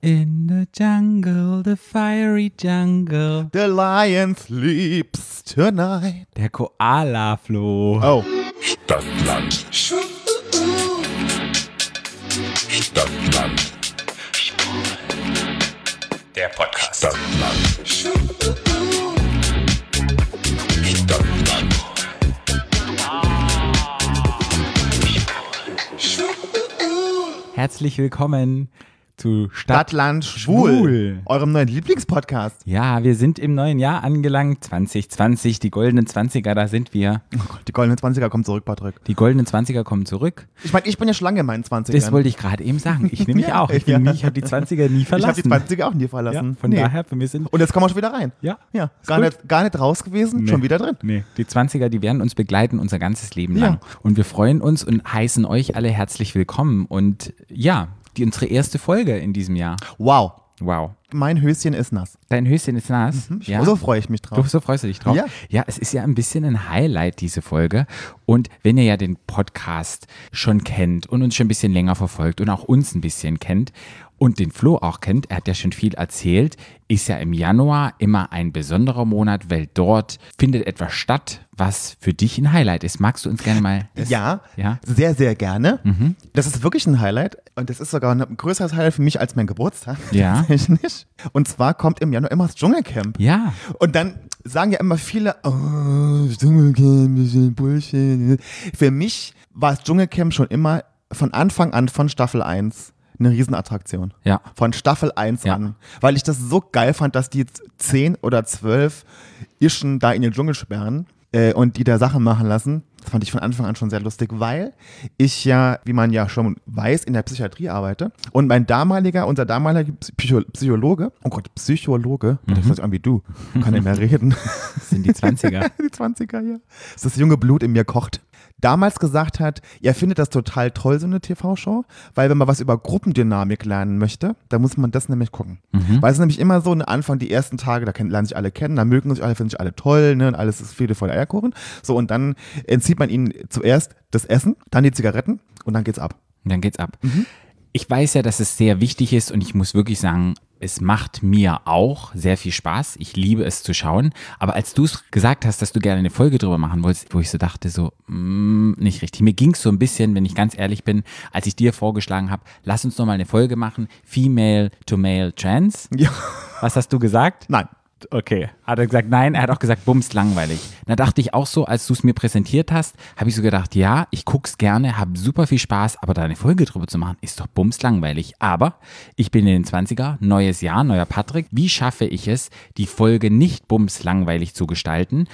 In the jungle, the fiery jungle. The lion sleeps tonight. Der Koala, Flo. Oh. Stadtland. Stadtland. Der Podcast. Stadtland. Stadtland. Herzlich willkommen zu Stadt. Stadtland Schwul. Schwul. Eurem neuen Lieblingspodcast. Ja, wir sind im neuen Jahr angelangt. 2020, die goldenen 20er, da sind wir. Oh die goldenen 20er kommen zurück, Patrick. Die goldenen 20er kommen zurück. Ich meine, ich bin ja schon lange in meinen 20ern. Das wollte ich gerade eben sagen. Ich nämlich Ja, auch. Ich, ja. nie, ich habe die 20er nie ich habe verlassen. die 20er auch nie ja, verlassen. von Nee. daher, für mich sind. Und jetzt kommen wir schon wieder rein. Ja, Ja, gar nicht, gar nicht raus gewesen, Nee. schon wieder drin. Nee, die 20er, die werden uns begleiten unser ganzes Leben Ja. lang. Und wir freuen uns und heißen euch alle herzlich willkommen. Und ja, die, unsere erste Folge in diesem Jahr. Wow. Wow. Mein Höschen ist nass. Dein Höschen ist nass. Ja. So freue ich mich Du, drauf. so freust du dich drauf? Ja. ja, es ist ja ein bisschen ein Highlight, diese Folge. Und wenn ihr ja den Podcast schon kennt und uns schon ein bisschen länger verfolgt und auch uns ein bisschen kennt und den Flo auch kennt, er hat ja schon viel erzählt, ist ja im Januar immer ein besonderer Monat, weil dort findet etwas statt, was für dich ein Highlight ist. Magst du uns gerne mal? Ja, Ja. sehr, sehr gerne. Das ist wirklich ein Highlight und das ist sogar ein größeres Highlight für mich als mein Geburtstag. Ja. Tatsächlich. Und zwar kommt im Januar immer das Dschungelcamp. Ja. Und dann sagen ja immer viele, oh, das Dschungelcamp ist ein Bullshit. Für mich war das Dschungelcamp schon immer von Anfang an von Staffel 1 eine Riesenattraktion. Ja. Von Staffel 1 Ja. an. Weil ich das so geil fand, dass die 10 oder 12 Ischen da in den Dschungel sperren äh, und die da Sachen machen lassen. Das fand ich von Anfang an schon sehr lustig, weil ich ja, wie man ja schon weiß, in der Psychiatrie arbeite. Und mein damaliger, unser damaliger Psycho Psychologe, oh Gott, Psychologe, das hört sich an wie du, kann nicht mehr reden. Das sind die 20er. die 20er, ja. Das junge Blut in mir kocht. Damals gesagt hat, er findet das total toll, so eine TV-Show, weil wenn man was über Gruppendynamik lernen möchte, dann muss man das nämlich gucken. Weil es ist nämlich immer so, ein Anfang, die ersten Tage, da lernen sich alle kennen, da mögen sich alle, finden sich alle toll, ne, und alles ist Friede voll Eierkuchen. So, und dann entzieht man ihnen zuerst das Essen, dann die Zigaretten und dann geht's ab. Und dann geht's ab. Ich weiß ja, dass es sehr wichtig ist und ich muss wirklich sagen, es macht mir auch sehr viel Spaß. Ich liebe es zu schauen. Aber als du es gesagt hast, dass du gerne eine Folge drüber machen wolltest, wo ich so dachte, so, mm, nicht richtig. Mir ging es so ein bisschen, wenn ich ganz ehrlich bin, als ich dir vorgeschlagen habe, lass uns noch mal eine Folge machen, Female to Male Trans. Ja. Was hast du gesagt? Nein. Okay. Hat er gesagt, nein, er hat auch gesagt, bums, langweilig. Da dachte ich auch so, als du es mir präsentiert hast, habe ich so gedacht, ja, ich guck's gerne, habe super viel Spaß, aber da eine Folge drüber zu machen, ist doch bums langweilig. Aber ich bin in den 20er, neues Jahr, neuer Patrick. Wie schaffe ich es, die Folge nicht bums langweilig zu gestalten?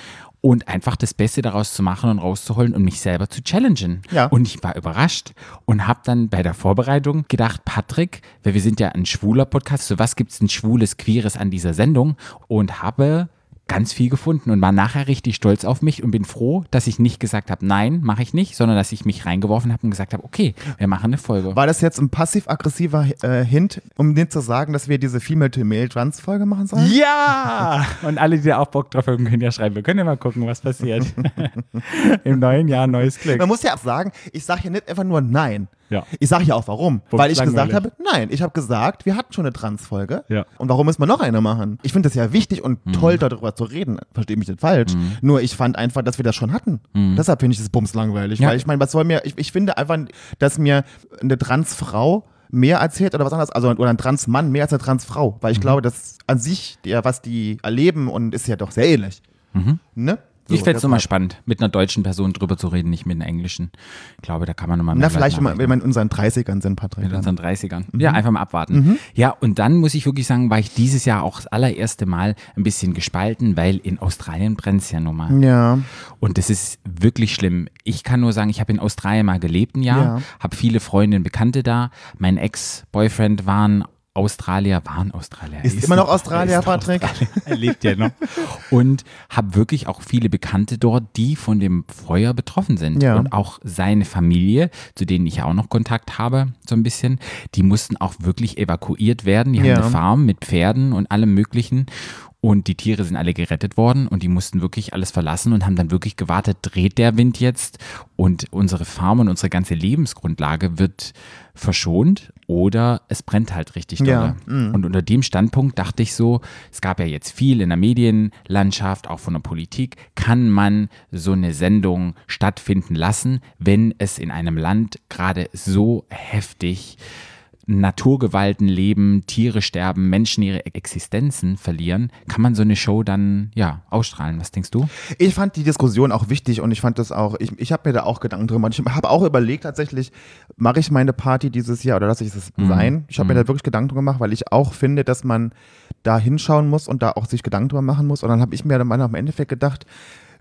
Und einfach das Beste daraus zu machen und rauszuholen und mich selber zu challengen. Ja. Und ich war überrascht und habe dann bei der Vorbereitung gedacht, Patrick, weil wir sind ja ein schwuler Podcast, so was gibt's denn schwules, queeres an dieser Sendung? Und habe ganz viel gefunden und war nachher richtig stolz auf mich und bin froh, dass ich nicht gesagt habe, nein, mache ich nicht, sondern dass ich mich reingeworfen habe und gesagt habe, okay, wir machen eine Folge. War das jetzt ein passiv-aggressiver äh, Hint, um dir zu sagen, dass wir diese Female-to-Male-Trans-Folge machen sollen? Ja! Und alle, die da auch Bock drauf haben, können ja schreiben. Wir können ja mal gucken, was passiert. Im neuen Jahr neues Glück. Man muss ja auch sagen, ich sage ja nicht einfach nur Nein. Ja. Ich sage ja auch warum. Bums weil ich gesagt langweilig. habe, nein. Ich habe gesagt, wir hatten schon eine Trans-Folge. Ja. Und warum müssen wir noch eine machen? Ich finde das ja wichtig und Mhm. toll, darüber zu reden. Verstehe mich nicht falsch. Nur ich fand einfach, dass wir das schon hatten. Deshalb finde ich das bums langweilig. Mhm. Ja. Weil ich meine, was soll mir, ich, ich finde einfach, dass mir eine Trans-Frau mehr erzählt oder was anderes, also oder ein Trans-Mann mehr als eine Trans-Frau. Mhm. Weil ich glaube, das an sich, ja, was die erleben und ist ja doch sehr ähnlich. Ne? So, Mhm. ich fände es nochmal spannend, mit einer deutschen Person drüber zu reden, nicht mit einer englischen. Ich glaube, da kann man nochmal Na, vielleicht, wenn wir, wenn wir in unseren 30ern sind, Patrick. Mit unseren 30ern. Ja, einfach mal abwarten. Ja, und dann muss ich wirklich sagen, war ich dieses Jahr auch das allererste Mal ein bisschen gespalten, weil in Australien brennt es ja nun mal. Ja. Und das ist wirklich schlimm. Ich kann nur sagen, ich habe in Australien mal gelebt ein Jahr, Ja. habe viele Freunde und Bekannte da. Mein Ex-Boyfriend war ein Australier, war ein Australier. Ist immer noch Australier, ist Patrick? Australier. Er lebt ja noch. Und habe wirklich auch viele Bekannte dort, die von dem Feuer betroffen sind. Ja. Und auch seine Familie, zu denen ich ja auch noch Kontakt habe, so ein bisschen, die mussten auch wirklich evakuiert werden. Die Ja. haben eine Farm mit Pferden und allem Möglichen. Und die Tiere sind alle gerettet worden und die mussten wirklich alles verlassen und haben dann wirklich gewartet, dreht der Wind jetzt und unsere Farm und unsere ganze Lebensgrundlage wird verschont oder es brennt halt richtig doll. Ja, Und unter dem Standpunkt dachte ich so, es gab ja jetzt viel in der Medienlandschaft, auch von der Politik, kann man so eine Sendung stattfinden lassen, wenn es in einem Land gerade so heftig Naturgewalten leben, Tiere sterben, Menschen ihre Existenzen verlieren, kann man so eine Show dann ja ausstrahlen. Was denkst du? Ich fand die Diskussion auch wichtig und ich fand das auch, ich, ich habe mir da auch Gedanken drüber gemacht. Ich habe auch überlegt tatsächlich, mache ich meine Party dieses Jahr oder lasse ich es sein? Ich habe mir da wirklich Gedanken drüber gemacht, weil ich auch finde, dass man da hinschauen muss und da auch sich Gedanken drüber machen muss. Und dann habe ich mir dann im Endeffekt gedacht,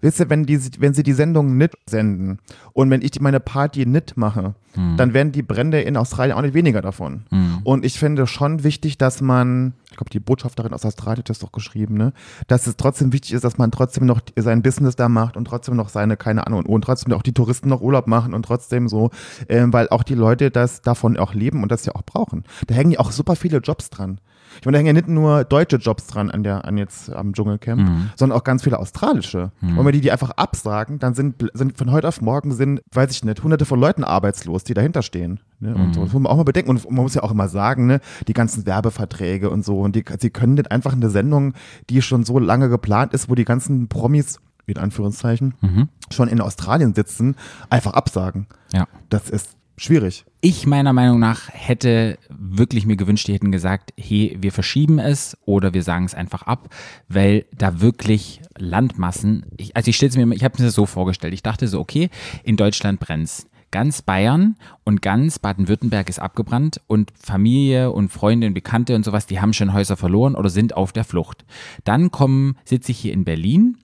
wisst ihr, wenn, die, wenn sie die Sendung nicht senden und wenn ich die, meine Party nicht mache, dann werden die Brände in Australien auch nicht weniger davon. Und ich finde schon wichtig, dass man, ich glaube, die Botschafterin aus Australien hat das doch geschrieben, ne, dass es trotzdem wichtig ist, dass man trotzdem noch sein Business da macht und trotzdem noch seine, keine Ahnung, und trotzdem auch die Touristen noch Urlaub machen und trotzdem so, ähm, weil auch die Leute das davon auch leben und das ja auch brauchen. Da hängen ja auch super viele Jobs dran. Ich meine, da hängen ja nicht nur deutsche Jobs dran an der, an jetzt am Dschungelcamp, sondern auch ganz viele australische. Und wenn die die einfach absagen, dann sind, sind von heute auf morgen sind, weiß ich nicht, hunderte von Leuten arbeitslos, die dahinter stehen. Ne? Und so. Das muss man auch mal bedenken. Und man muss ja auch immer sagen, ne, die ganzen Werbeverträge und so. Und die, sie können nicht einfach eine Sendung, die schon so lange geplant ist, wo die ganzen Promis, in Anführungszeichen, schon in Australien sitzen, einfach absagen. Ja. Das ist schwierig. Ich meiner Meinung nach hätte wirklich mir gewünscht, die hätten gesagt, hey, wir verschieben es oder wir sagen es einfach ab, weil da wirklich Landmassen, ich, also ich stelle es mir, ich habe mir das so vorgestellt, ich dachte so, okay, in Deutschland brennt's. Ganz Bayern und ganz Baden-Württemberg ist abgebrannt und Familie und Freunde und Bekannte und sowas, die haben schon Häuser verloren oder sind auf der Flucht. Dann kommen, sitze ich hier in Berlin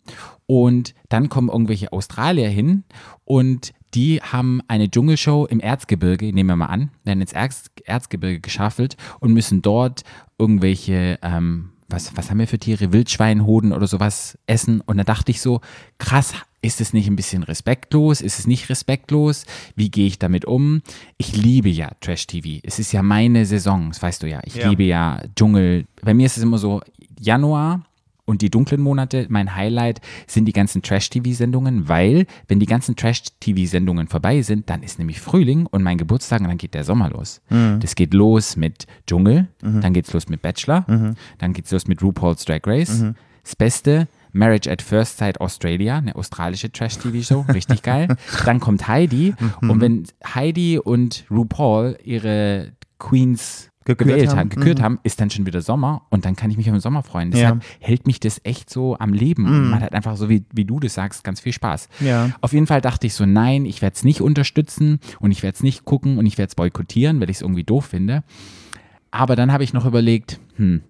und dann kommen irgendwelche Australier hin und die haben eine Dschungelshow im Erzgebirge, nehmen wir mal an, werden ins Erz, Erzgebirge geschaffelt und müssen dort irgendwelche, ähm, was, was haben wir für Tiere, Wildschweinhoden oder sowas essen. Und da dachte ich so, krass, ist es nicht ein bisschen respektlos? Ist es nicht respektlos? Wie gehe ich damit um? Ich liebe ja Trash-TV. Es ist ja meine Saison, das weißt du ja. Ich Ja. liebe ja Dschungel. Bei mir ist es immer so, Januar und die dunklen Monate, mein Highlight sind die ganzen Trash-TV-Sendungen, weil wenn die ganzen Trash-TV-Sendungen vorbei sind, dann ist nämlich Frühling und mein Geburtstag und dann geht der Sommer los. Das geht los mit Dschungel, dann geht's los mit Bachelor, dann geht's los mit RuPaul's Drag Race. Das Beste, Marriage at First Sight Australia, eine australische Trash-TV-Show, richtig geil. Dann kommt Heidi und wenn Heidi und RuPaul ihre Queens gewählt haben. gekürt haben, ist dann schon wieder Sommer und dann kann ich mich auf den Sommer freuen. Ja. Deshalb hält mich das echt so am Leben. Und man hat einfach so, wie, wie du das sagst, ganz viel Spaß. Ja. Auf jeden Fall dachte ich so, nein, ich werde es nicht unterstützen und ich werde es nicht gucken und ich werde es boykottieren, weil ich es irgendwie doof finde. Aber dann habe ich noch überlegt, hm,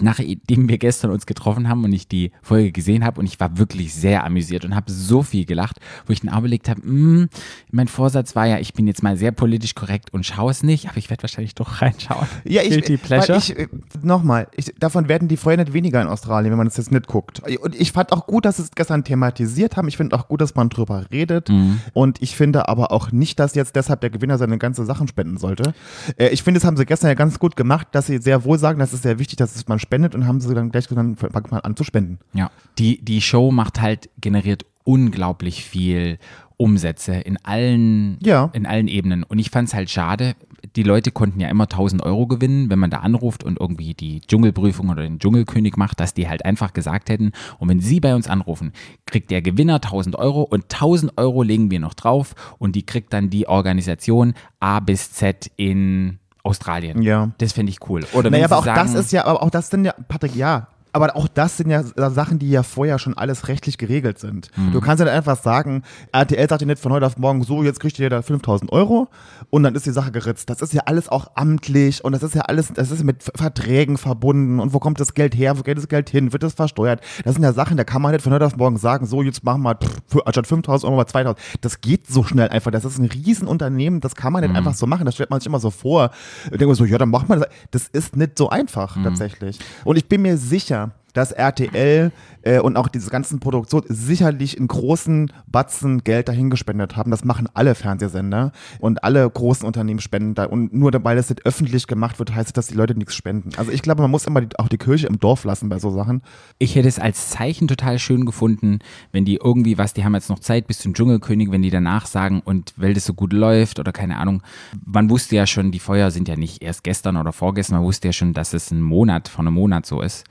nachdem wir gestern uns getroffen haben und ich die Folge gesehen habe und ich war wirklich sehr amüsiert und habe so viel gelacht, wo ich dann auch überlegt habe, hm, mein Vorsatz war ja, ich bin jetzt mal sehr politisch korrekt und schaue es nicht, aber ich werde wahrscheinlich doch reinschauen. Ja, ich, Guilty Pleasure. ich äh, nochmal, davon werden die nicht weniger in Australien, wenn man es jetzt nicht guckt. Und ich fand auch gut, dass sie es gestern thematisiert haben. Ich finde auch gut, dass man drüber redet. Mhm. Und ich finde aber auch nicht, dass jetzt deshalb der Gewinner seine ganze Sachen spenden sollte. Äh, ich finde, das haben sie gestern ja ganz gut gemacht, dass sie sehr wohl sagen, das ist sehr wichtig, dass es man spendet und haben sie dann gleich gesagt, fangt mal an zu spenden. Ja, die, die Show macht halt, generiert unglaublich viel Umsätze in allen, Ja. in allen Ebenen. Und ich fand es halt schade, die Leute konnten ja immer 1000 Euro gewinnen, wenn man da anruft und irgendwie die Dschungelprüfung oder den Dschungelkönig macht, dass die halt einfach gesagt hätten, und wenn sie bei uns anrufen, kriegt der Gewinner 1000 Euro und 1000 Euro legen wir noch drauf und die kriegt dann die Organisation A bis Z in Australien. Ja. Das finde ich cool. Oder Naja, aber auch sagen, das ist ja, aber auch das sind ja, Patrick, ja. Aber auch das sind ja Sachen, die ja vorher schon alles rechtlich geregelt sind. Mhm. Du kannst ja nicht einfach sagen, RTL sagt dir nicht von heute auf morgen so, jetzt kriegt ihr da 5000 Euro und dann ist die Sache geritzt. Das ist ja alles auch amtlich und das ist ja alles, das ist mit Verträgen verbunden und wo kommt das Geld her, wo geht das Geld hin, wird das versteuert? Das sind ja Sachen, da kann man nicht von heute auf morgen sagen, so, jetzt machen wir pff, anstatt 5000 Euro mal 2000. Das geht so schnell einfach. Das ist ein Riesenunternehmen, das kann man nicht einfach so machen. Das stellt man sich immer so vor. Ich denke so, ja, dann macht man das. Das ist nicht so einfach, tatsächlich. Und ich bin mir sicher, dass RTL äh, und auch diese ganzen Produktionen sicherlich in großen Batzen Geld dahin gespendet haben. Das machen alle Fernsehsender und alle großen Unternehmen spenden da. Und nur weil das nicht öffentlich gemacht wird, heißt es, dass die Leute nichts spenden. Also ich glaube, man muss immer die, auch die Kirche im Dorf lassen bei so Sachen. Ich hätte es als Zeichen total schön gefunden, wenn die irgendwie was, die haben jetzt noch Zeit bis zum Dschungelkönig, wenn die danach sagen und weil das so gut läuft oder keine Ahnung. Man wusste ja schon, die Feuer sind ja nicht erst gestern oder vorgestern, man wusste ja schon, dass es ein Monat von einem Monat so ist.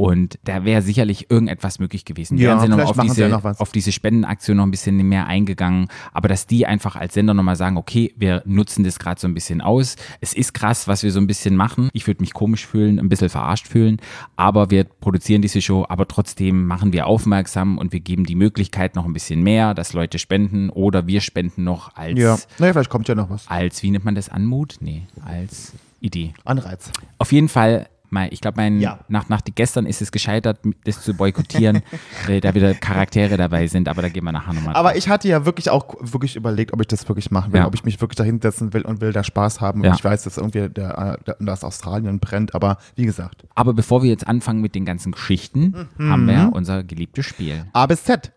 Und da wäre sicherlich irgendetwas möglich gewesen. Ja, Wären sie noch vielleicht auf diese, ja noch was. auf diese Spendenaktion noch ein bisschen mehr eingegangen. Aber dass die einfach als Sender nochmal sagen, okay, wir nutzen das gerade so ein bisschen aus. Es ist krass, was wir so ein bisschen machen. Ich würde mich komisch fühlen, ein bisschen verarscht fühlen. Aber wir produzieren diese Show, aber trotzdem machen wir aufmerksam und wir geben die Möglichkeit noch ein bisschen mehr, dass Leute spenden oder wir spenden noch als, Ja, naja, vielleicht kommt ja noch was. als wie nennt man das, Anmut? Nee, als Idee. Anreiz. Auf jeden Fall, mein, ich glaube, mein Ja. nach, nach gestern ist es gescheitert, das zu boykottieren, weil da wieder Charaktere dabei sind, aber da gehen wir nachher nochmal Aber ich hatte ja wirklich auch wirklich überlegt, ob ich das wirklich machen will, Ja. ob ich mich wirklich da hinsetzen will und will da Spaß haben. Ja. Und ich weiß, dass irgendwie der, der, dass Australien brennt, aber wie gesagt, Aber bevor wir jetzt anfangen mit den ganzen Geschichten, Mhm. haben wir ja unser geliebtes Spiel. A bis Z.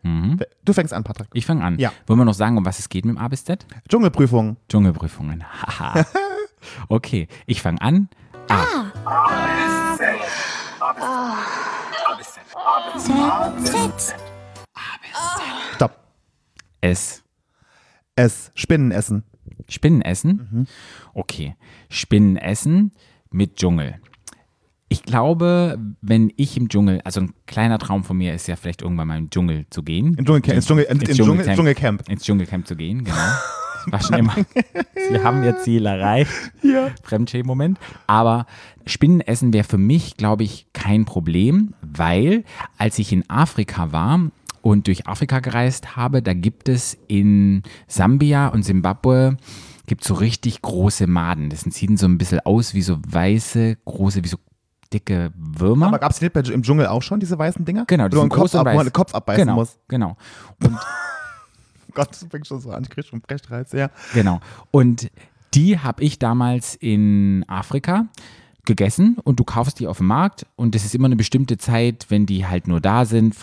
Du fängst an, Patrick. Ich fange an. Ja. Wollen wir noch sagen, um was es geht mit dem A bis Z? Dschungelprüfung. Dschungelprüfungen. Haha. okay, ich fange an. Stopp. S. S. Spinnen essen. Spinnen essen. Mhm. Okay. Spinnen essen mit Dschungel. Ich glaube, wenn ich im Dschungel, also ein kleiner Traum von mir ist ja vielleicht irgendwann mal im Dschungel zu gehen. Im Dschungelcamp. Ins Dschungel, ins, Ins ins Dschungel, Dschungelcamp. Dschungelcamp. Ins Dschungelcamp zu gehen, genau. War schon immer. Sie haben ihr Ziel erreicht. Ja. Fremdschämen-Moment. Aber Spinnenessen wäre für mich, glaube ich, kein Problem, weil als ich in Afrika war und durch Afrika gereist habe, da gibt es in Sambia und Simbabwe gibt so richtig große Maden. Das sehen so ein bisschen aus wie so weiße, große, wie so dicke Würmer. Aber gab es nicht im Dschungel auch schon diese weißen Dinger? genau, die wo man Kopf, ab, Kopf abbeißen genau, muss. Genau. Und Gott, das fängt schon so an. Ich krieg schon Brechreiz, ja. Genau. Und die habe ich damals in Afrika gegessen und du kaufst die auf dem Markt und das ist immer eine bestimmte Zeit, wenn die halt nur da sind,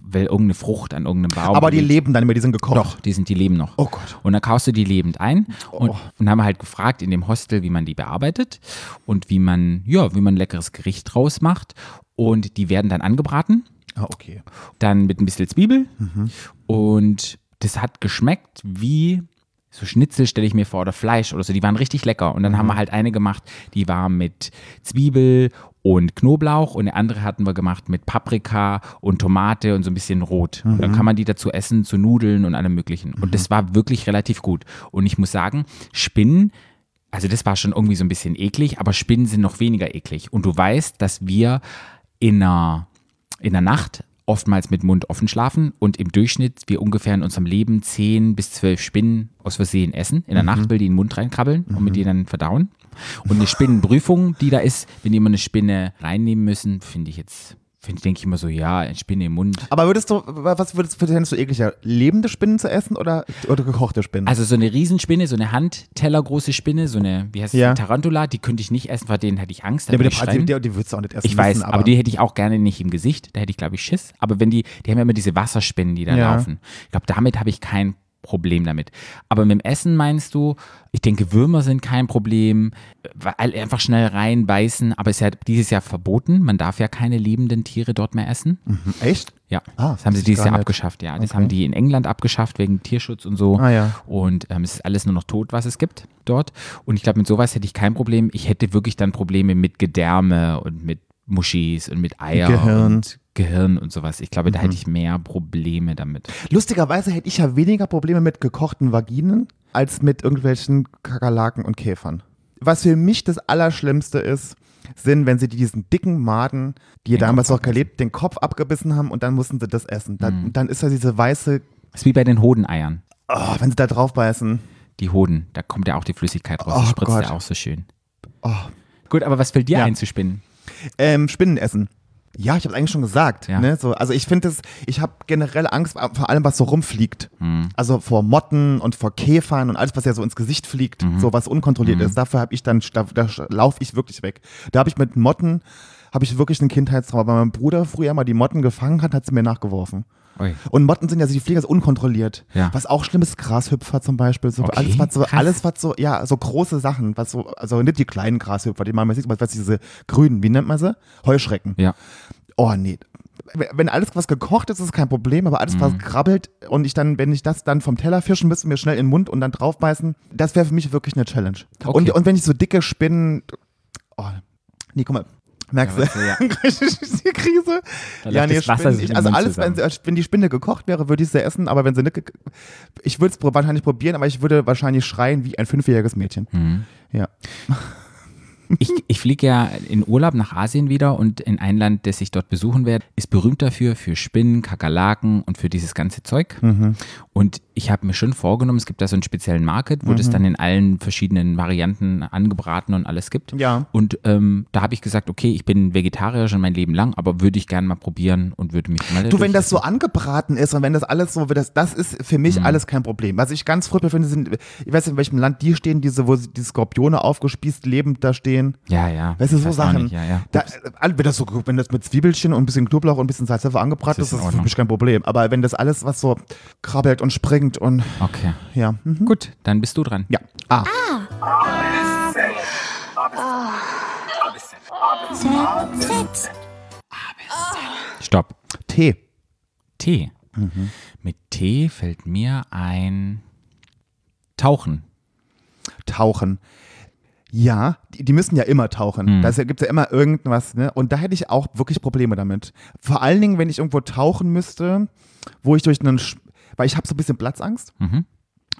weil irgendeine Frucht an irgendeinem Baum. Aber die liegt. leben dann immer, die sind gekocht. Doch, die sind, die leben noch. Oh Gott. Und dann kaufst du die lebend ein und, Oh. und haben halt gefragt in dem Hostel, wie man die bearbeitet und wie man, ja, wie man ein leckeres Gericht draus macht. Und die werden dann angebraten Ah, okay. dann mit ein bisschen Zwiebel Mhm. und das hat geschmeckt wie so Schnitzel stelle ich mir vor oder Fleisch oder so, die waren richtig lecker und dann Mhm. haben wir halt eine gemacht, die war mit Zwiebel und Knoblauch und eine andere hatten wir gemacht mit Paprika und Tomate und so ein bisschen rot. Mhm. Dann kann man die dazu essen, zu Nudeln und allem möglichen und das war wirklich relativ gut und ich muss sagen, Spinnen also das war schon irgendwie so ein bisschen eklig, aber Spinnen sind noch weniger eklig. Und du weißt, dass wir in der, in der Nacht oftmals mit Mund offen schlafen und im Durchschnitt wir ungefähr in unserem Leben 10 bis 12 Spinnen aus Versehen essen. In der Nacht will die in den Mund reinkrabbeln und mit denen dann verdauen. Und eine Spinnenprüfung, die da ist, wenn die immer eine Spinne reinnehmen müssen, finde ich jetzt, denke ich immer so, ja, eine Spinne im Mund. Aber würdest du, was würdest du fändest du ekliger? Lebende Spinnen zu essen oder, oder gekochte Spinnen? Also so eine Riesenspinne, so eine Handtellergroße Spinne, so eine, wie heißt Ja. die, Tarantula, die könnte ich nicht essen, vor denen hätte ich Angst. ja, aber die, die, die würdest du auch nicht essen Ich weiß, müssen, aber, die hätte ich auch gerne nicht im Gesicht. Da hätte ich, glaube ich, Schiss. Aber wenn die, die haben ja immer diese Wasserspinnen, die da Ja. laufen. Ich glaube, damit habe ich kein Problem damit. Aber mit dem Essen meinst du, ich denke, Würmer sind kein Problem, weil einfach schnell reinbeißen, aber es ist ja dieses Jahr verboten. Man darf ja keine lebenden Tiere dort mehr essen. Hm, Echt? Ja, Ah, das haben sie dieses Jahr nicht. abgeschafft, ja. Das Okay. haben die in England abgeschafft wegen Tierschutz und so. Ah, ja. Und ähm, es ist alles nur noch tot, was es gibt dort. Und ich glaube, mit sowas hätte ich kein Problem. Ich hätte wirklich dann Probleme mit Gedärme und mit Muschis und mit Eier Gehirn. und Gehirn und sowas. Ich glaube, da Mhm. hätte ich mehr Probleme damit. Lustigerweise hätte ich ja weniger Probleme mit gekochten Vaginen als mit irgendwelchen Kakerlaken und Käfern. Was für mich das Allerschlimmste ist, sind, wenn sie diesen dicken Maden, die Den damals Kopf noch gelebt, den Kopf abgebissen haben und dann mussten sie das essen. Dann, Mhm. dann ist da diese weiße, Das ist wie bei den Hodeneiern. oh, wenn sie da drauf beißen. Die Hoden, da kommt ja auch die Flüssigkeit raus. Oh spritzt ja auch so schön. Oh. Gut, aber was fällt dir Ja. ein zu spinnen? Ähm, Spinnen essen. Ja, ich habe eigentlich schon gesagt. Ja. Ne? So, also ich finde es, ich habe generell Angst vor allem, was so rumfliegt. Hm. Also vor Motten und vor Käfern und alles, was ja so ins Gesicht fliegt, Mhm. so was unkontrolliert ist. Dafür habe ich dann, da, da laufe ich wirklich weg. Da habe ich mit Motten habe ich wirklich einen Kindheitstrauma. Weil mein Bruder früher mal die Motten gefangen hat, hat sie mir nachgeworfen. Ui. Und Motten sind ja, also die fliegen so unkontrolliert. Ja. Was auch schlimm ist, Grashüpfer zum Beispiel. So Okay, alles, was so, alles, was so, ja, so große Sachen, was so, also nicht die kleinen Grashüpfer, die man mal sieht, was diese grünen, wie nennt man sie? Heuschrecken. Ja. Oh nee. Wenn alles, was gekocht ist, ist kein Problem, aber alles, Mhm. was krabbelt und ich dann, wenn ich das dann vom Teller fischen müsste, mir schnell in den Mund und dann draufbeißen, das wäre für mich wirklich eine Challenge. Okay. Und, und wenn ich so dicke Spinnen, oh, nee, guck mal, merkst Ja, du, ja. die Krise? Da ja, nee, das Wasser ich, also alles, wenn, sie- wenn die Spinne gekocht wäre, würde ich sie essen, aber wenn sie nicht, ich würde es wahrscheinlich probieren, aber ich würde wahrscheinlich schreien wie ein fünfjähriges Mädchen. Mhm. Ja. Ich, ich fliege ja in Urlaub nach Asien wieder und in ein Land, das ich dort besuchen werde, ist berühmt dafür, für Spinnen, Kakerlaken und für dieses ganze Zeug. Mhm. Und ich habe mir schon vorgenommen, es gibt da so einen speziellen Market, wo das Mhm. dann in allen verschiedenen Varianten angebraten und alles gibt. Ja. Und ähm, da habe ich gesagt, okay, ich bin Vegetarier schon mein Leben lang, aber würde ich gerne mal probieren und würde mich mal Du, wenn das so angebraten ist und wenn das alles so, das, das ist für mich Mhm. alles kein Problem. Was ich ganz furchtbar finde, sind, ich weiß nicht, in welchem Land die stehen, diese, wo die Skorpione aufgespießt lebend da stehen. Ja, ja. Weißt du, so Sachen. Nicht, ja, ja. Da, äh, wenn, das so, wenn das mit Zwiebelchen und ein bisschen Knoblauch und ein bisschen Salz angebraten Das ist, ist das für mich kein Problem. Aber wenn das alles, was so krabbelt und springt und Okay. ja. Mhm. Gut, dann bist du dran. Ja. Ah. Stopp. Tee. Tee. Mhm. Mit Tee fällt mir ein Tauchen. Tauchen. Ja, die, die müssen ja immer tauchen. Mhm. Da gibt es ja immer irgendwas, ne? Und da hätte ich auch wirklich Probleme damit. Vor allen Dingen, wenn ich irgendwo tauchen müsste, wo ich durch einen, weil ich habe so ein bisschen Platzangst. Mhm.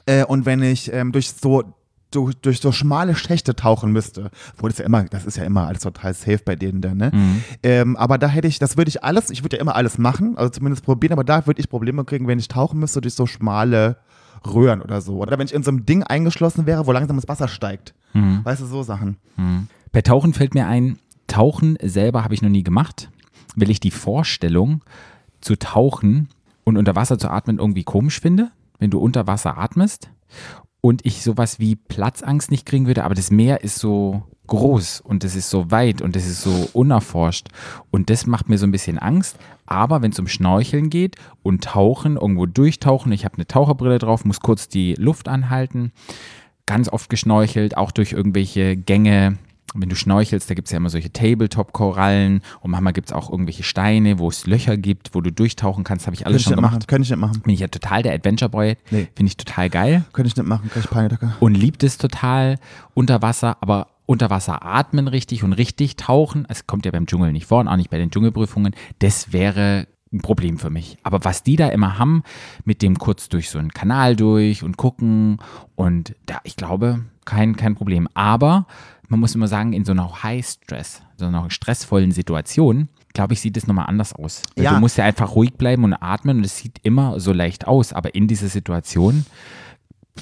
Äh, und wenn ich ähm, durch so durch, durch so schmale Schächte tauchen müsste, wo das ja immer, das ist ja immer alles total safe bei denen da, ne? Mhm. Ähm, aber da hätte ich, das würde ich alles, ich würde ja immer alles machen, also zumindest probieren, aber da würde ich Probleme kriegen, wenn ich tauchen müsste durch so schmale Röhren oder so. Oder wenn ich in so einem Ding eingeschlossen wäre, wo langsam das Wasser steigt. Mhm. Weißt du, so Sachen. Bei Tauchen fällt mir ein, Tauchen selber habe ich noch nie gemacht, weil ich die Vorstellung zu tauchen und unter Wasser zu atmen irgendwie komisch finde, wenn du unter Wasser atmest und ich sowas wie Platzangst nicht kriegen würde, aber das Meer ist so groß und es ist so weit und es ist so unerforscht und das macht mir so ein bisschen Angst, aber wenn es um Schnorcheln geht und Tauchen, irgendwo durchtauchen, ich habe eine Taucherbrille drauf, muss kurz die Luft anhalten, ganz oft geschnorchelt, auch durch irgendwelche Gänge. Wenn du schnorchelst, da gibt es ja immer solche Tabletop-Korallen und manchmal gibt es auch irgendwelche Steine, wo es Löcher gibt, wo du durchtauchen kannst. Habe ich alles Könnte ich schon nicht gemacht. machen. Könnte ich nicht machen. Bin ich ja total der Adventure-Boy. Nee. Finde ich total geil Könnte ich nicht machen. Krieg ich Panikattacke. und liebt es total unter Wasser, aber unter Wasser atmen richtig und richtig tauchen, es kommt ja beim Dschungel nicht vor und auch nicht bei den Dschungelprüfungen, das wäre ein Problem für mich. Aber was die da immer haben, mit dem kurz durch so einen Kanal durch und gucken und da, ich glaube, kein, kein Problem. Aber man muss immer sagen, in so einer High-Stress, so einer stressvollen Situation, glaube ich, sieht es nochmal anders aus. Ja. Du musst ja einfach ruhig bleiben und atmen und es sieht immer so leicht aus, aber in dieser Situation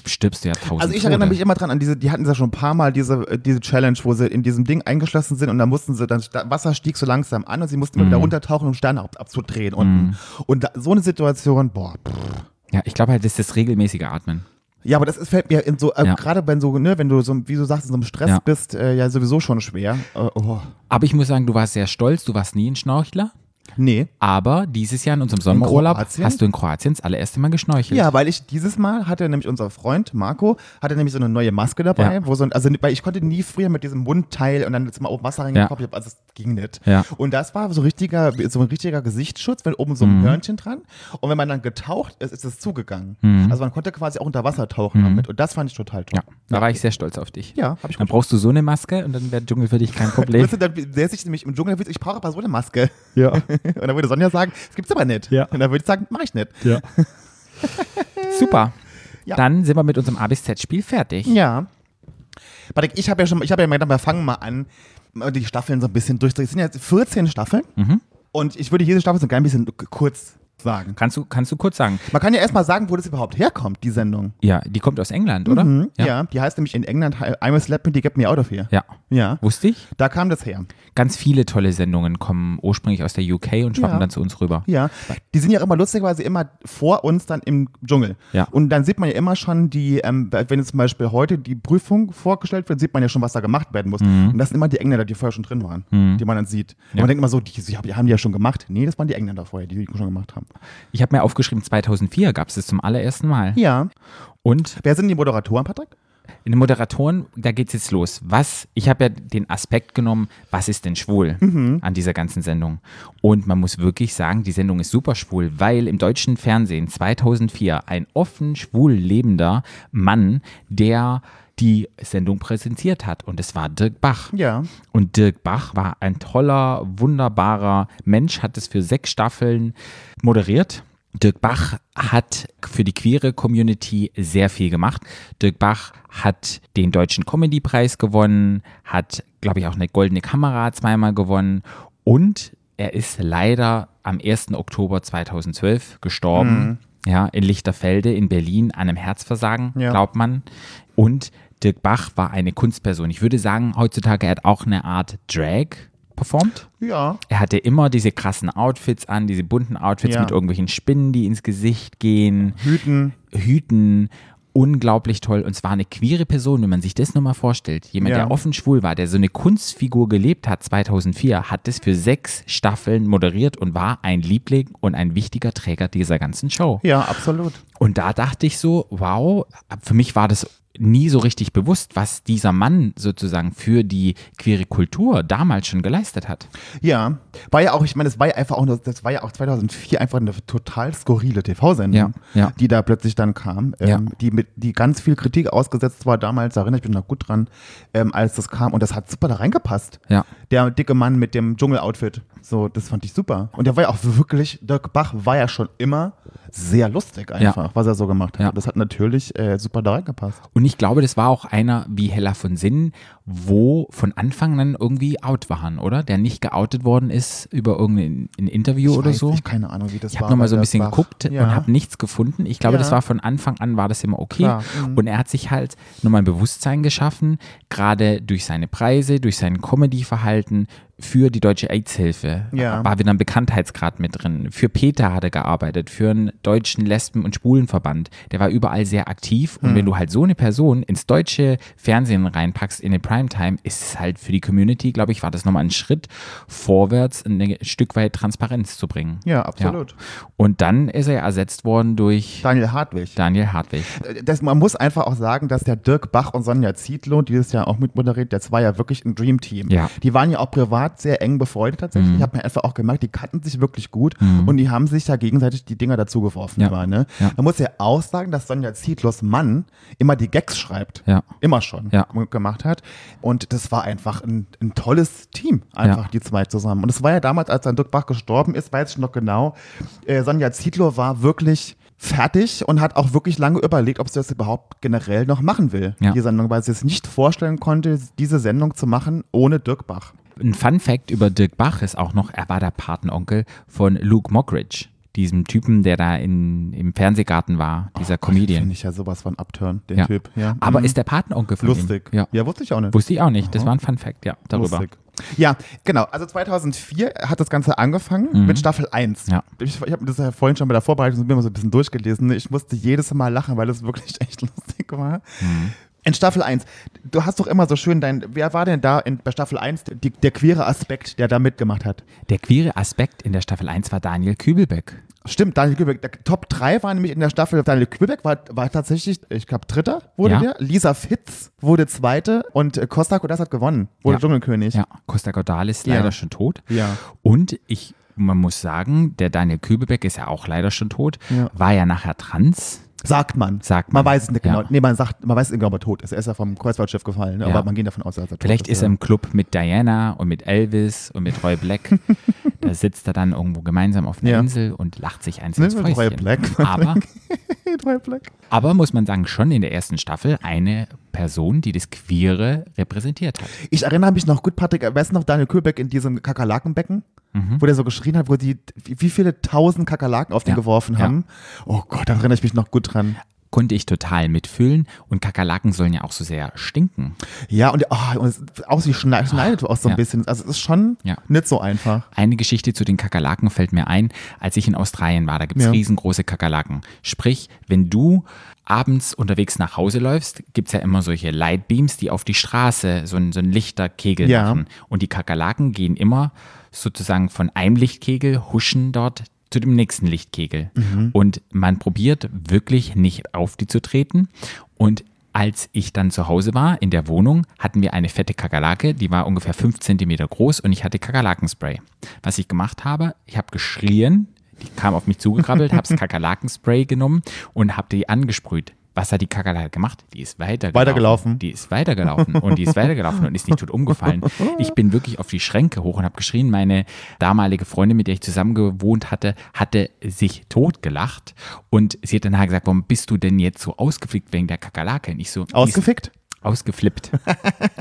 stirbst du ja tausend Also ich erinnere Tode. mich immer dran an diese, die hatten ja schon ein paar Mal diese, äh, diese Challenge, wo sie in diesem Ding eingeschlossen sind und da mussten sie, das Wasser stieg so langsam an und sie mussten immer wieder runtertauchen, um Sterne ab, abzudrehen unten. Und da, so eine Situation, boah. pff. Ja, ich glaube halt, das ist das regelmäßige Atmen. Ja, aber das ist, fällt mir in so, äh, Ja. gerade wenn so, ne, wenn du so, wie du sagst, in so einem Stress Ja. bist, äh, ja sowieso schon schwer. Äh, oh. Aber ich muss sagen, du warst sehr stolz, du warst nie ein Schnorchler. Nee. Aber dieses Jahr in unserem Sommerurlaub Kroatien? hast du in Kroatien das allererste Mal geschnorchelt. Ja, weil ich dieses Mal hatte nämlich unser Freund Marco, hatte nämlich so eine neue Maske dabei, Ja. wo so ein, also weil ich konnte nie früher mit diesem Mundteil und dann jetzt mal oben Wasser reingekommen, also es ging nicht. Ja. Und das war so richtiger, so ein richtiger Gesichtsschutz, wenn oben so Mhm. ein Hörnchen dran. Und wenn man dann getaucht ist, ist es zugegangen. Also man konnte quasi auch unter Wasser tauchen damit. Und das fand ich total toll. Mhm. Ja, da war ich sehr stolz auf dich. Ja, hab ich Dann brauchst du so eine Maske und dann wäre Dschungel für dich kein Problem. Dann säße ich nämlich im Dschungel, ich brauche aber so eine Maske. ja. Und dann würde Sonja sagen, das gibt's aber nicht. Ja. Und dann würde ich sagen, mach ich nicht. ja. Super. Ja. Dann sind wir mit unserem A bis Z-Spiel fertig. Ja. Patrick, ich habe ja schon, ich habe ja mal gedacht, wir fangen mal an, die Staffeln so ein bisschen durchzugehen. Es sind ja 14 Staffeln. Mhm. Und ich würde jede Staffel so ein klein bisschen kurz sagen. Kannst du, kannst du kurz sagen? Man kann ja erstmal sagen, wo das überhaupt herkommt, die Sendung. Ja, die kommt aus England, oder? Mhm, ja. die heißt nämlich in England I'm a Slap Me, die Get Me Out of Here. Ja. Ja, Wusste ich? da kam das her. Ganz viele tolle Sendungen kommen ursprünglich aus der UK und schwappen Ja. dann zu uns rüber. Ja, die sind ja immer lustigerweise immer vor uns dann im Dschungel. Ja. Und dann sieht man ja immer schon die, ähm, wenn jetzt zum Beispiel heute die Prüfung vorgestellt wird, sieht man ja schon, was da gemacht werden muss. Und das sind immer die Engländer, die vorher schon drin waren, die man dann sieht. Und man denkt immer so, die, die haben die ja schon gemacht. Nee, das waren die Engländer vorher, die die schon gemacht haben. Ich habe mir aufgeschrieben, 2004 gab es das zum allerersten Mal. Ja. Und Wer sind die Moderatoren, Patrick? in den Moderatoren, da geht's jetzt los. Was, ich habe ja den Aspekt genommen, was ist denn schwul an dieser ganzen Sendung? Und man muss wirklich sagen, die Sendung ist super schwul, weil im deutschen Fernsehen 2004 ein offen schwul lebender Mann, der die Sendung präsentiert hat. Und es war Dirk Bach. Ja. Und Dirk Bach war ein toller, wunderbarer Mensch, hat es für sechs Staffeln moderiert. Dirk Bach hat für die queere Community sehr viel gemacht. Dirk Bach hat den Deutschen Comedy-Preis gewonnen, hat, glaube ich, auch eine goldene Kamera zweimal gewonnen und er ist leider am 1. Oktober 2012 gestorben. Ja, in Lichterfelde in Berlin an einem Herzversagen, Ja. glaubt man. Und Dirk Bach war eine Kunstperson. Ich würde sagen, heutzutage er hat auch eine Art Drag performt. Ja. Er hatte immer diese krassen Outfits an, diese bunten Outfits Ja. mit irgendwelchen Spinnen, die ins Gesicht gehen, Hüten. Hüten. Unglaublich toll. Und zwar eine queere Person, wenn man sich das nur mal vorstellt. Jemand, Ja. der offen schwul war, der so eine Kunstfigur gelebt hat 2004, hat das für sechs Staffeln moderiert und war ein Liebling und ein wichtiger Träger dieser ganzen Show. Ja, absolut. Und da dachte ich so, wow, für mich war das nie so richtig bewusst, was dieser Mann sozusagen für die queere Kultur damals schon geleistet hat. Ja, war ja auch, ich meine, das war ja einfach auch, nur- das war ja auch 2004 einfach eine total skurrile TV-Sendung, Ja, ja. die da plötzlich dann kam, ähm, Ja. die mit, die ganz viel Kritik ausgesetzt war damals, da erinnere ich mich noch gut dran, ähm, als das kam und das hat super da reingepasst. Ja. Der dicke Mann mit dem Dschungel-Outfit, so, das fand ich super. Und der war ja auch wirklich, Dirk Bach war ja schon immer sehr lustig einfach, was er so gemacht hat. Ja. Das hat natürlich äh, super da reingepasst. Und ich glaube, das war auch einer wie Hella von Sinnen, wo von Anfang an irgendwie out waren, oder? Der nicht geoutet worden ist über irgendein ein Interview Ich oder so. nicht, keine Ahnung, wie das Ich war. habe nochmal so ein bisschen Bach. geguckt Ja. und habe nichts gefunden. Ich glaube, Ja. das war von Anfang an, war das immer okay. Mhm. Und er hat sich halt nochmal ein Bewusstsein geschaffen, gerade durch seine Preise, durch sein Comedy-Verhalten für die Deutsche AIDS-Hilfe. Ja. War wieder ein Bekanntheitsgrad mit drin. Für Peter hat er gearbeitet, für einen deutschen Lesben- und Schwulenverband. Der war überall sehr aktiv. Und wenn du halt so eine Person ins deutsche Fernsehen reinpackst, in den Primetime, ist es halt für die Community, glaube ich, war das nochmal ein Schritt vorwärts, ein Stück weit Transparenz zu bringen. Ja, absolut. Und dann ist er ersetzt worden durch Daniel Hartwig. Daniel Hartwig. das, man muss einfach auch sagen, dass der Dirk Bach und Sonja Zietlow, die das ja auch mitmoderiert, das war ja wirklich ein Dream Team. Ja. Die waren ja auch privat sehr eng befreundet tatsächlich. Mhm. Ich habe mir einfach auch gemerkt, die kannten sich wirklich gut und die haben sich ja gegenseitig die Dinger dazu geworfen. Ja. Immer, ne? Ja. Man muss ja auch sagen, dass Sonja Zietlows Mann immer die Gags schreibt. Ja. Immer schon gemacht hat. Und das war einfach ein, ein tolles Team, einfach die zwei zusammen. Und es war ja damals, als dann Dirk Bach gestorben ist, weiß ich noch genau, äh, Sonja Zietlow war wirklich fertig und hat auch wirklich lange überlegt, ob sie das überhaupt generell noch machen will, Ja. die Sendung, weil sie es nicht vorstellen konnte, diese Sendung zu machen ohne Dirk Bach. Ein Fun Fact über Dirk Bach ist auch noch, er war der Patenonkel von Luke Mockridge, diesem Typen, der da in, im Fernsehgarten war, dieser Comedian. Finde ich ja sowas von Upturn, den Ja. Typ. Ja. Aber Mhm. ist der Patenonkel von lustig. ihm. Ja. ja, wusste ich auch nicht. Wusste ich auch nicht. Das war ein Fun Fact, ja, darüber. Lustig. Ja, genau. Also 2004 hat das Ganze angefangen mit Staffel 1. Mhm. Ja. Ich, ich habe das ja vorhin schon bei der Vorbereitung so ein bisschen durchgelesen. Ich musste jedes Mal lachen, weil es wirklich echt lustig war. Mhm. In Staffel 1, du hast doch immer so schön dein, wer war denn da in, bei Staffel 1 die, der queere Aspekt, der da mitgemacht hat? Der queere Aspekt in der Staffel 1 war Daniel Kübelbeck. Stimmt, Daniel Kühlbeck. Der Top 3 war nämlich in der Staffel. Daniel Kühlbeck war, war tatsächlich, ich glaube, Dritter wurde Ja. der. Lisa Fitz wurde Zweite und äh, Costa Cordalis hat gewonnen, wurde Ja. Dschungelkönig. Ja, Costa Cordalis Ja. leider schon tot. Ja. Und ich, man muss sagen, der Daniel Kübelbeck ist ja auch leider schon tot, Ja. war ja nachher trans. Sagt man. Sagt Man man. weiß es nicht genau. Ja. Nee, man sagt, man weiß nicht genau, ob er tot ist. Er ist ja vom Kreuzfahrtschiff gefallen, ne? Ja. aber man geht davon aus, dass er tot Vielleicht ist er ja. im Club mit Diana und mit Elvis und mit Roy Black. da sitzt er dann irgendwo gemeinsam auf einer Ja. Insel und lacht sich eins Ne, ins Fäustchen. Roy Black. Aber, Roy Black. aber muss man sagen, schon in der ersten Staffel eine Person, die das Queere repräsentiert hat. Ich erinnere mich noch gut, Patrick, weißt du noch Daniel Kühlbeck in diesem Kakerlakenbecken? wo der so geschrien hat, wo die, wie viele tausend Kakerlaken auf den Ja, geworfen ja. haben. Oh Gott, da erinnere ich mich noch gut dran. Konnte ich total mitfühlen. Und Kakerlaken sollen ja auch so sehr stinken. Ja, und, oh, und auch sie schne- schneidet auch so ein Ja. bisschen. Also es ist schon Ja. nicht so einfach. Eine Geschichte zu den Kakerlaken fällt mir ein, als ich in Australien war. Da gibt es Ja. riesengroße Kakerlaken. Sprich, wenn du abends unterwegs nach Hause läufst, gibt es ja immer solche Lightbeams, die auf die Straße so ein, so ein Lichterkegel Ja. machen. Und die Kakerlaken gehen immer sozusagen von einem Lichtkegel, huschen dort zu dem nächsten Lichtkegel. Und man probiert wirklich nicht auf die zu treten. Und als ich dann zu Hause war, in der Wohnung, hatten wir eine fette Kakerlake, die war ungefähr fünf Zentimeter groß und ich hatte Kakerlakenspray. Was ich gemacht habe, ich habe geschrien, die kam auf mich zugekrabbelt, habe das Kakerlakenspray genommen und habe die angesprüht. Was hat die Kakerlake gemacht? Die ist weitergelaufen. Weitergelaufen. Die ist weitergelaufen und die ist weitergelaufen und ist nicht tot umgefallen. Ich bin wirklich auf die Schränke hoch und habe geschrien. Meine damalige Freundin, mit der ich zusammen gewohnt hatte, hatte sich totgelacht und sie hat danach gesagt, warum bist du denn jetzt so ausgeflickt wegen der Kakerlake? Und ich so, Ausgefickt? Ausgeflippt.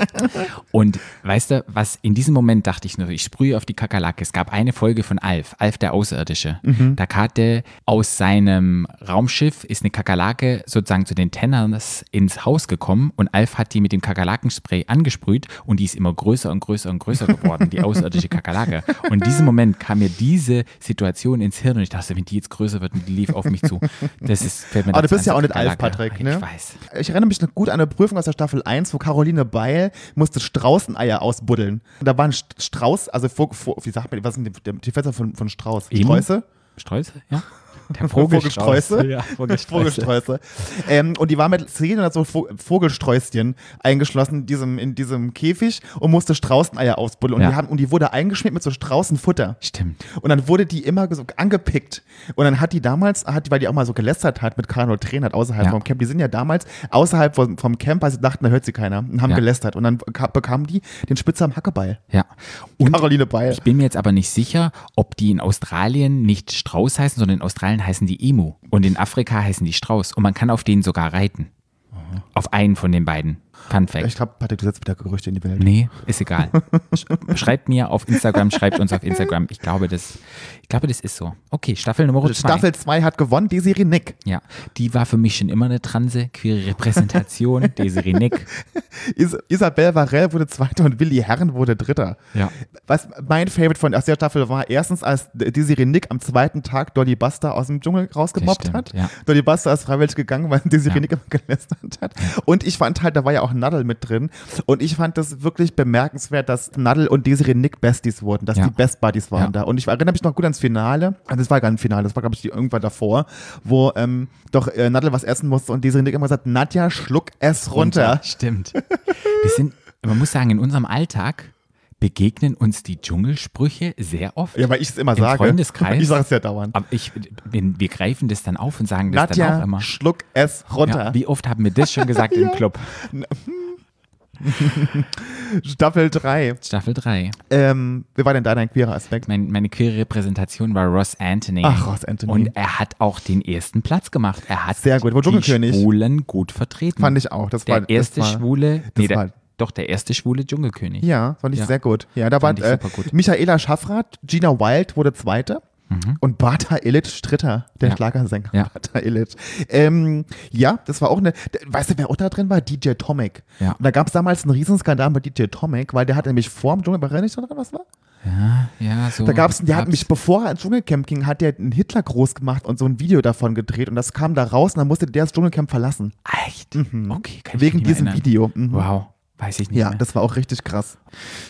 und weißt du, was in diesem Moment dachte ich nur, ich sprühe auf die Kakerlake. Es gab eine Folge von Alf, Alf der Außerirdische. Da hatte aus seinem Raumschiff ist eine Kakerlake sozusagen zu den Tenners ins Haus gekommen und Alf hat die mit dem Kakerlakenspray angesprüht und die ist immer größer und größer und größer geworden, die außerirdische Kakerlake. Und in diesem Moment kam mir diese Situation ins Hirn und ich dachte, wenn die jetzt größer wird und die lief auf mich zu, das ist, fällt mir Aber du bist ja auch nicht Alf, Kakerlake. Patrick, ne? Ich weiß. Ich erinnere mich noch gut an eine Prüfung aus der Staffel 1, wo Caroline Beil musste Straußeneier ausbuddeln. Und da war ein St- Strauß, also Vog- Vo- wie sagt man, was sind die, die Fässer von, von Strauß? Emu? Sträuße? Streuse? Ja. Der Vogelsträuße. Ja, Vogelsträuße. Vogelsträuße. ähm, und die war mit zehn oder so Vo- Vogelsträußchen eingeschlossen in diesem, in diesem Käfig und musste Straußeneier ausbuddeln. Und, Ja. die haben, und die wurde eingeschmiert mit so Straußenfutter. Stimmt. Und dann wurde die immer so angepickt. Und dann hat die damals, hat weil die auch mal so gelästert hat mit Tränen hat außerhalb Ja. vom Camp. Die sind ja damals außerhalb vom, vom Camp, weil sie dachten, da hört sie keiner. Und haben Ja. gelästert. Und dann ka- bekamen die den Spitznamen Hackebeil. Ja. Und Caroline Beil. ich bin mir jetzt aber nicht sicher, ob die in Australien nicht Strauß heißen, sondern in Australien heißen die Emu. Und in Afrika heißen die Strauß. Und man kann auf denen sogar reiten. Auf einen von den beiden. Fun Fact. Ich glaube, Patrick, du setzt wieder Gerüchte in die Welt. Nee, ist egal. Sch- Schreibt mir auf Instagram, schreibt uns auf Instagram. Ich glaube, das, ich glaube, das ist so. Okay, Staffel Nummer zwei. Staffel 2 hat gewonnen, Desiree Nick. Ja, die war für mich schon immer eine Transe, queere Repräsentation, Desiree Nick. Is Isabelle Varell wurde Zweiter und Willi Herren wurde Dritter. Ja. Was mein Favorite von aus der Staffel war, erstens, als Desiree Nick am zweiten Tag Dolly Buster aus dem Dschungel rausgemobbt Das hat. stimmt, ja. Dolly Buster ist freiwillig gegangen, weil Desiree Ja. Nick immer gelästert hat. Und ich fand halt, da war ja auch Nadel mit drin. Und ich fand das wirklich bemerkenswert, dass Nadel und Desiree Nick Besties wurden, dass Ja. die Best Buddies waren Ja. da. Und ich erinnere mich noch gut ans Finale. Also Das war gar ein Finale, das war, glaube ich, die irgendwann davor, wo ähm, doch äh, Nadel was essen musste und Desiree Nick immer gesagt, Nadja, schluck es runter. Stimmt. Wir sind, man muss sagen, in unserem Alltag begegnen uns die Dschungelsprüche sehr oft. Ja, weil ich es immer Im sage. Freundeskreis. Ich sage es ja dauernd. Aber ich, wir, greifen das dann auf und sagen das dann auch immer. schluck es runter. Ja, wie oft haben wir das schon gesagt im Club? Staffel 3. Staffel 3. Ähm, wie war denn da dein queerer Aspekt? Mein, meine queere Repräsentation war Ross Anthony. Ach, Ross Anthony. Und er hat auch den ersten Platz gemacht. Er hat Sehr gut. Wo die. Schwulen gut vertreten. Fand ich auch. Das der war, das erste war, schwule, nee, war- doch, der erste schwule Dschungelkönig. Ja, fand ich Ja. sehr gut. Ja, da war ich äh. Michaela Schaffrath, Gina Wild wurde Zweite. Und Bata Illich Dritter, der Mhm. Ja. Schlagersänger. Ja. Bata Illich. Ähm, ja, das war auch eine. Weißt du, wer auch da drin war? DJ Tomic. Ja. Und da gab es damals einen Riesenskandal mit DJ Tomic, weil der hat nämlich vor dem Dschungel, war nicht da dran, was war? Ja, so. Da gab's, der hat gab's- mich, bevor er ins Dschungelcamp ging, hat der einen Hitler groß gemacht und so ein Video davon gedreht und das kam da raus und dann musste der das Dschungelcamp verlassen. Echt? Okay, kann ich Wegen nicht mehr diesem erinnern. Video. Mhm. Wow, weiß ich nicht Ja, mehr. das war auch richtig krass.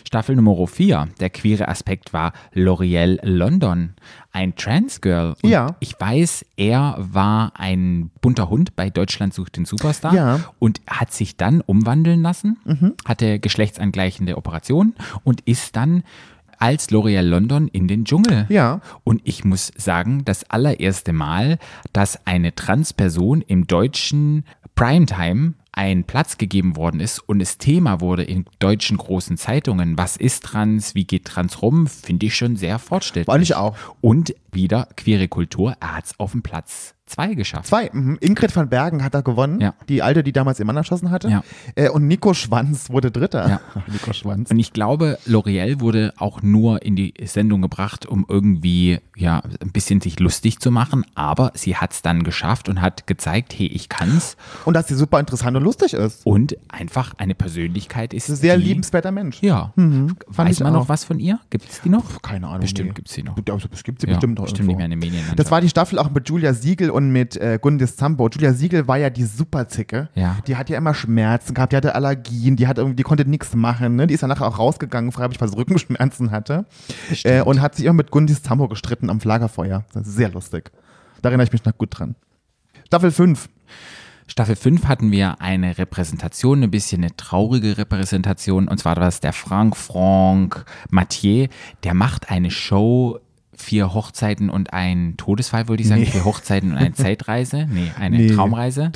Staffel Nummer 4, der queere Aspekt war L'Oreal London, ein Transgirl. Und Ja. Ich weiß, er war ein bunter Hund bei Deutschland sucht den Superstar Ja. Mhm. und hat sich dann umwandeln lassen, hatte geschlechtsangleichende Operationen und ist dann als L'Oreal London in den Dschungel. Ja. Und ich muss sagen, das allererste Mal, dass eine Transperson im deutschen Primetime ein Platz gegeben worden ist und es Thema wurde in deutschen großen Zeitungen, was ist trans, wie geht trans rum, finde ich schon sehr fortschrittlich. Fand ich auch. Und wieder queere Kultur, er hat es auf den Platz zwei geschafft. Zwei. Mhm. Ingrid van Bergen hat da gewonnen. Ja. Die alte, die damals ihr Mann erschossen hatte. Ja. Äh, und Nico Schwanz wurde Dritter. Ja. Nico Schwanz. Und ich glaube, L'Oreal wurde auch nur in die Sendung gebracht, um irgendwie ja ein bisschen sich lustig zu machen, aber sie hat es dann geschafft und hat gezeigt, hey, ich kann's Und dass sie super interessant und lustig ist. und einfach eine Persönlichkeit ist. Ein sehr die, liebenswerter Mensch. Ja. fand Weiß ich man auch. noch was von ihr? Gibt es die noch? Keine Ahnung. Bestimmt nee. gibt's die noch. Das gibt sie Ja, bestimmt noch bestimmt nicht mehr in den Medien. Das war die Staffel auch mit Julia Siegel und mit äh, Gundis Zambo. Julia Siegel war ja die Superzicke. Ja. Die hat ja immer Schmerzen gehabt, die hatte Allergien, die, hat irgendwie, die konnte nichts machen. Ne? Die ist dann nachher auch rausgegangen, freiwillig, weil sie Rückenschmerzen hatte. Äh, und hat sich immer mit Gundis Zambo gestritten am Lagerfeuer. Das ist sehr lustig. Da erinnere ich mich noch gut dran. Staffel 5. Staffel 5 hatten wir eine Repräsentation, ein bisschen eine traurige Repräsentation. Und zwar war das der Frank Franck Mathieu. Der macht eine Show, vier Hochzeiten und ein Todesfall, wollte ich sagen. Nee. Vier Hochzeiten und eine Zeitreise. Nee, eine Nee. Traumreise.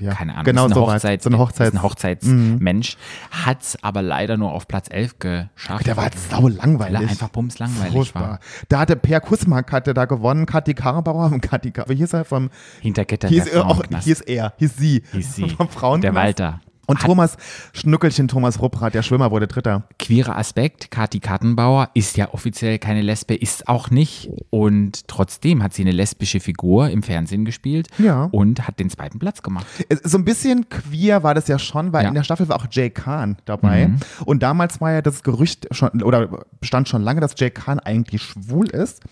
Ja, Keine Ahnung. Genau ist so eine was. Hochzeit, So eine Hochzeit. Ist ein Hochzeitsmensch. Hat es aber leider nur auf Platz 11 geschafft. Der war halt sau langweilig. Weil er einfach bumslangweilig Furchtbar. war. Da hatte Per Kusmak hatte da gewonnen, Kathi Karrenbauer und Kathi, Kar- wie hieß er vom, Hinter Gitter hieß, der er auch, Frauenknast. hieß er, hieß sie. Hieß sie. Vom Frauen Der Walter. Und Thomas Schnuckelchen, Thomas Rupprath, der Schwimmer, wurde Dritter. queerer Aspekt. Kathi Kartenbauer ist ja offiziell keine Lesbe, ist auch nicht. Und trotzdem hat sie eine lesbische Figur im Fernsehen gespielt Ja. und hat den zweiten Platz gemacht. So ein bisschen queer war das ja schon, weil Ja. in der Staffel war auch Jay Khan dabei. Mhm. Und damals war ja das Gerücht schon, oder bestand schon lange, dass Jay Khan eigentlich schwul ist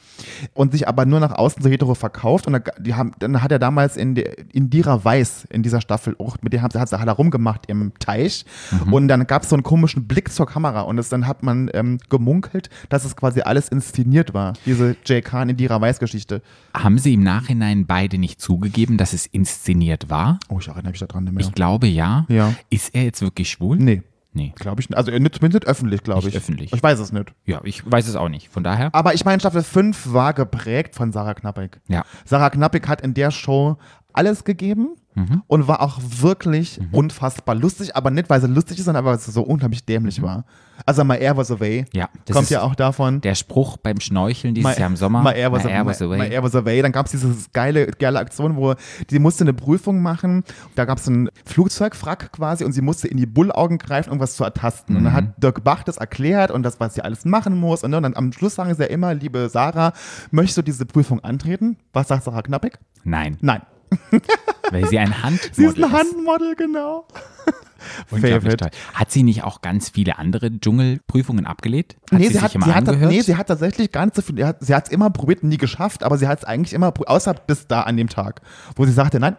und sich aber nur nach außen so hetero verkauft. Und da, die haben, dann hat er damals in Indira Weiß in dieser Staffel auch, mit der hat, hat, hat er rumgemacht im Teich. Mhm. Und dann gab es so einen komischen Blick zur Kamera und es, dann hat man ähm, gemunkelt, dass es quasi alles inszeniert war, diese Jay Khan Indira Weiß Geschichte. Haben sie im Nachhinein beide nicht zugegeben, dass es inszeniert war? Oh, ich erinnere mich daran nicht mehr. Ich glaube ja. Ja. Ist er jetzt wirklich schwul? nee. Nee. Glaube ich nicht. Also äh, nicht, zumindest nicht öffentlich, glaube ich. öffentlich. Ich weiß es nicht. Ja, ich weiß es auch nicht. Von daher. Aber ich meine, Staffel 5 war geprägt von Sarah Knappig. Ja. Sarah Knappig hat in der Show alles gegeben Mhm. und war auch wirklich unfassbar lustig, aber nicht, weil sie lustig ist, sondern weil sie so unheimlich dämlich war. Also My Air Was Away Mhm. Ja, das kommt ja auch davon. Der Spruch beim Schnorcheln dieses Jahr im Sommer. My Air Was, My Air my, was away. My Air was away. Dann gab es diese geile, geile Aktion, wo die musste eine Prüfung machen. Da gab es einen Flugzeugwrack quasi und sie musste in die Bullaugen greifen, um was zu ertasten. Und dann Mhm. hat Dirk Bach das erklärt und das, was sie alles machen muss. Und dann am Schluss sagen sie ja immer, liebe Sarah, möchtest du diese Prüfung antreten? Was sagt Sarah Knappig? Nein, Nein. weil sie ein Sie ist Handmodel ein Handmodel, genau. Unglaublich toll. Hat sie nicht auch ganz viele andere Dschungelprüfungen abgelehnt? Hat nee, sie, sie, sich hat, immer sie, hat, nee, sie hat tatsächlich gar nicht so viel. Sie hat es immer probiert und nie geschafft, aber sie hat es eigentlich immer, pro- außer bis da an dem Tag, wo sie sagte, nein,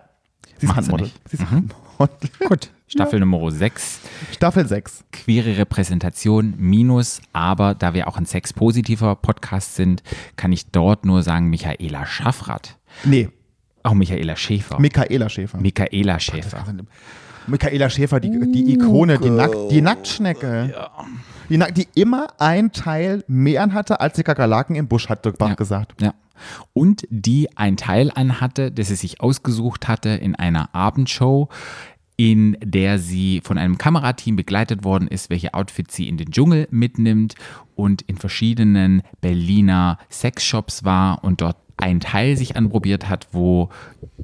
sie ist Macht sie Handmodel. Mhm. Sie ist Handmodel. Gut. Staffel Nummer 6. Staffel 6. Queere Repräsentation minus, aber da wir auch ein sexpositiver Podcast sind, kann ich dort nur sagen, Michaela Schaffrath. Nee, Auch Michaela Schäfer. Michaela Schäfer. Michaela Schäfer. Michaela Schäfer, die, die Ikone, die, Nack, die Nacktschnecke. Die, Nack, die immer ein Teil mehr an hatte, als die Kakerlaken im Busch, hat Dirk Bach Ja. gesagt. Ja. Und die ein Teil anhatte, das sie sich ausgesucht hatte in einer Abendshow, in der sie von einem Kamerateam begleitet worden ist, welche Outfits sie in den Dschungel mitnimmt und in verschiedenen Berliner Sexshops war und dort ein Teil sich anprobiert hat, wo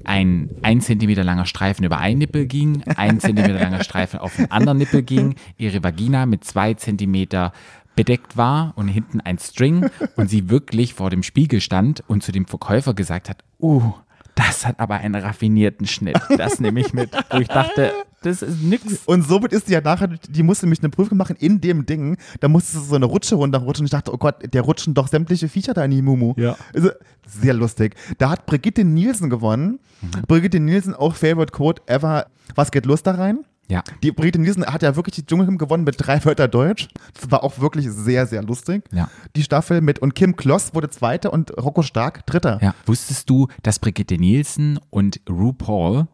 ein ein Zentimeter langer Streifen über einen Nippel ging, ein Zentimeter langer Streifen auf den anderen Nippel ging, ihre Vagina mit zwei Zentimeter bedeckt war und hinten ein String und sie wirklich vor dem Spiegel stand und zu dem Verkäufer gesagt hat, uh, das hat aber einen raffinierten Schnitt, das nehme ich mit. Wo ich dachte, das ist nix. Und somit ist sie ja nachher, die musste mich eine Prüfung machen in dem Ding. Da musste sie so eine Rutsche runterrutschen. Ich dachte, oh Gott, der rutschen doch sämtliche Viecher da in die Mumu. Ja. Also, sehr lustig. Da hat Brigitte Nielsen gewonnen. Brigitte Nielsen, auch Favorite Code ever. Was geht los da rein? Ja. Die Brigitte Nielsen hat ja wirklich die Dschungelcamp gewonnen mit drei Wörter Deutsch. Das war auch wirklich sehr, sehr lustig. Ja. Die Staffel mit, und Kim Kloss wurde Zweiter und Rocco Stark Dritter. Ja. Wusstest du, dass Brigitte Nielsen und RuPaul